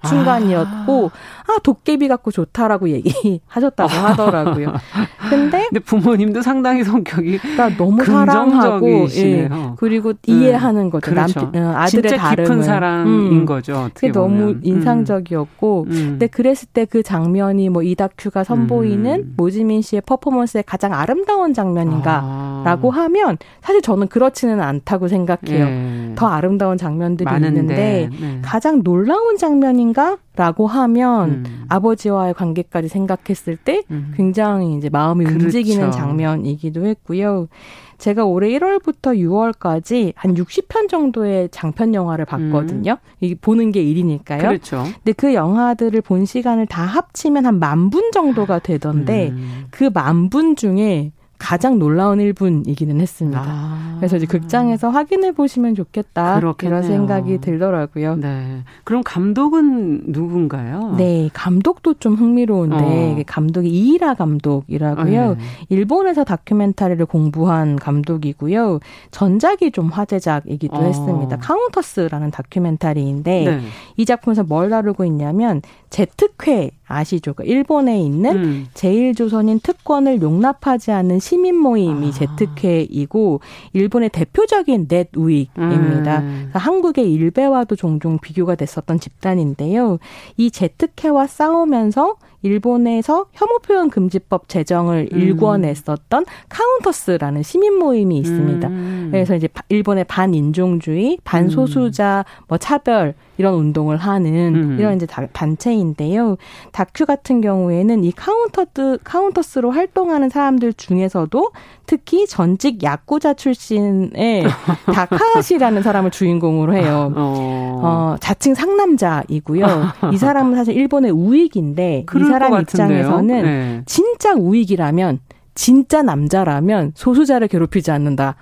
순간이었고 아, 아 도깨비 같고 좋다라고 얘기하셨다고 하더라고요. 근데 근데 부모님도 상당히 성격이 그러니까 너무 사랑하고 예, 그리고 네. 이해하는 거죠. 그렇죠. 남 어, 아들의 진짜 다름을. 깊은 사랑인 음. 거죠. 그게 너무 음. 인상적이었고 음. 근데 그랬을 때 그 장면이 뭐 이다큐가 선보이는 음. 모지민 씨의 퍼포먼스의 가장 아름다운 장면인가라고 아. 하면 사실 저는 그렇지는 않다고 생각해요. 예. 더 아름다운 장면들이 많은데, 있는데 네. 가장 놀라운 장면인 아닌가라고 하면 음. 아버지와의 관계까지 생각했을 때 음. 굉장히 이제 마음이 그렇죠. 움직이는 장면이기도 했고요. 제가 올해 1월부터 6월까지 한 60편 정도의 장편 영화를 봤거든요. 음. 이 보는 게 일이니까요. 그렇죠. 근데 그 영화들을 본 시간을 다 합치면 한 만 분 정도가 되던데 음. 그만 분 중에 가장 놀라운 1분이기는 했습니다. 아. 그래서 이제 극장에서 확인해 보시면 좋겠다. 그렇겠네요. 이런 생각이 들더라고요. 네. 그럼 감독은 누군가요? 네, 감독도 좀 흥미로운데 어. 감독이 이이라 감독이라고요. 어, 네. 일본에서 다큐멘터리를 공부한 감독이고요. 전작이 좀 화제작이기도 어. 했습니다. 카운터스라는 다큐멘터리인데 네. 이 작품에서 뭘 다루고 있냐면 재특회 아시죠? 그 일본에 있는 음. 재일조선인 특권을 용납하지 않는 시민 모임이 아. 재특회이고 일본의 대표적인 넷 우익입니다. 음. 한국의 일베와도 종종 비교가 됐었던 집단인데요. 이 재특회와 싸우면서 일본에서 혐오 표현 금지법 제정을 음. 일궈냈었던 카운터스라는 시민 모임이 있습니다. 음. 그래서 이제 일본의 반인종주의, 반소수자 뭐 차별 이런 운동을 하는 음. 이런 이제 단체인데요. 다큐 같은 경우에는 이 카운터스 카운터스로 활동하는 사람들 중에서도 특히 전직 야쿠자 출신의 다카시라는 사람을 주인공으로 해요. 어. 어, 자칭 상남자이고요. 이 사람은 사실 일본의 우익인데 이 사람 입장에서는 네. 진짜 우익이라면 진짜 남자라면 소수자를 괴롭히지 않는다.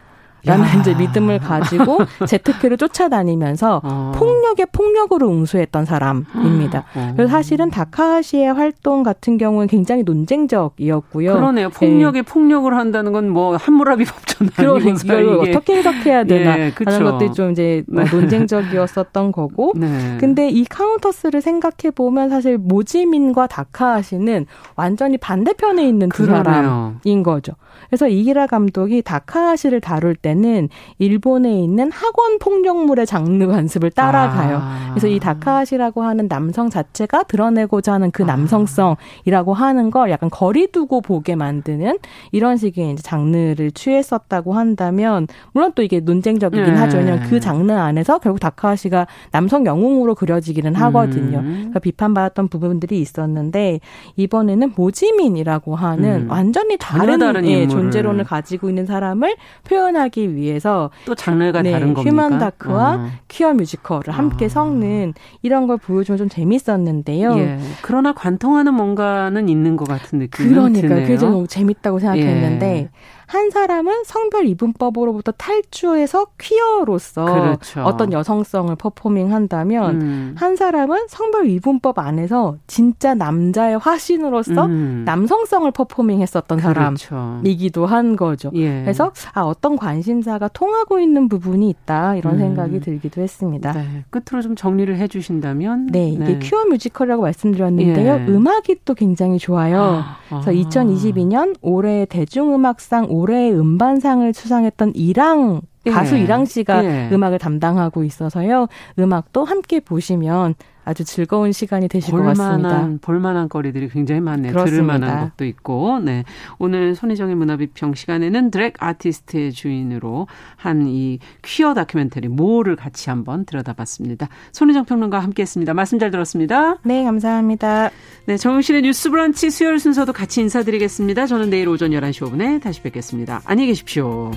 라는 야. 이제 믿음을 가지고 제트키를 쫓아다니면서 어. 폭력에 폭력으로 응수했던 사람입니다. 어. 그래서 사실은 다카시의 활동 같은 경우는 굉장히 논쟁적이었고요. 그러네요. 폭력에 네. 폭력을 한다는 건 뭐 한무라비 법전 아니면서 이걸 어떻게 해석해야 되나 예, 하는 것들이 좀 이제 뭐 네. 논쟁적이었었던 거고. 네. 근데 이 카운터스를 생각해 보면 사실 모지민과 다카시는 완전히 반대편에 있는 두 그러네요. 사람인 거죠. 그래서 이일하 감독이 다카하시를 다룰 때는 일본에 있는 학원 폭력물의 장르 관습을 따라가요. 아. 그래서 이 다카하시라고 하는 남성 자체가 드러내고자 하는 그 아. 남성성이라고 하는 걸 약간 거리 두고 보게 만드는 이런 식의 이제 장르를 취했었다고 한다면 물론 또 이게 논쟁적이긴 네. 하죠. 왜냐하면 그 장르 안에서 결국 다카하시가 남성 영웅으로 그려지기는 하거든요. 음. 그러니까 비판받았던 부분들이 있었는데 이번에는 모지민이라고 하는 음. 완전히 다른, 다른 예, 존재론을 가지고 있는 사람을 표현하기 위해서 또 장르가 네, 다른 겁니까? 휴먼 다크와 어. 퀴어 뮤지컬을 함께 아. 섞는 이런 걸 보여주면 좀 재밌었는데요. 예. 그러나 관통하는 뭔가는 있는 것 같은 느낌이 그러니까 그게 너무 재밌다고 생각했는데 예. 한 사람은 성별 이분법으로부터 탈주해서 퀴어로서 그렇죠. 어떤 여성성을 퍼포밍한다면 음. 한 사람은 성별 이분법 안에서 진짜 남자의 화신으로서 음. 남성성을 퍼포밍했었던 그렇죠. 사람이기도 한 거죠. 예. 그래서 아 어떤 관심사가 통하고 있는 부분이 있다 이런 음. 생각이 들기도 했습니다. 네. 끝으로 좀 정리를 해주신다면 네 이게 네. 퀴어 뮤지컬이라고 말씀드렸는데요. 예. 음악이 또 굉장히 좋아요. 아. 그래서 2022년 올해 대중음악상 올해의 음반상을 수상했던 이랑 가수 예. 이랑 씨가 예. 음악을 담당하고 있어서요. 음악도 함께 보시면 아주 즐거운 시간이 되실 볼만한, 것 같습니다. 볼만한 거리들이 굉장히 많네요. 그렇습니다. 들을 만한 것도 있고. 네. 오늘 손희정의 문화비평 시간에는 드랙 아티스트의 주인으로 한 이 퀴어 다큐멘터리 모를 같이 한번 들여다봤습니다. 손희정 평론가와 함께했습니다. 말씀 잘 들었습니다. 네, 감사합니다. 네, 정용실의 뉴스 브런치 수요일 순서도 같이 인사드리겠습니다. 저는 내일 오전 11시 5분에 다시 뵙겠습니다. 안녕히 계십시오.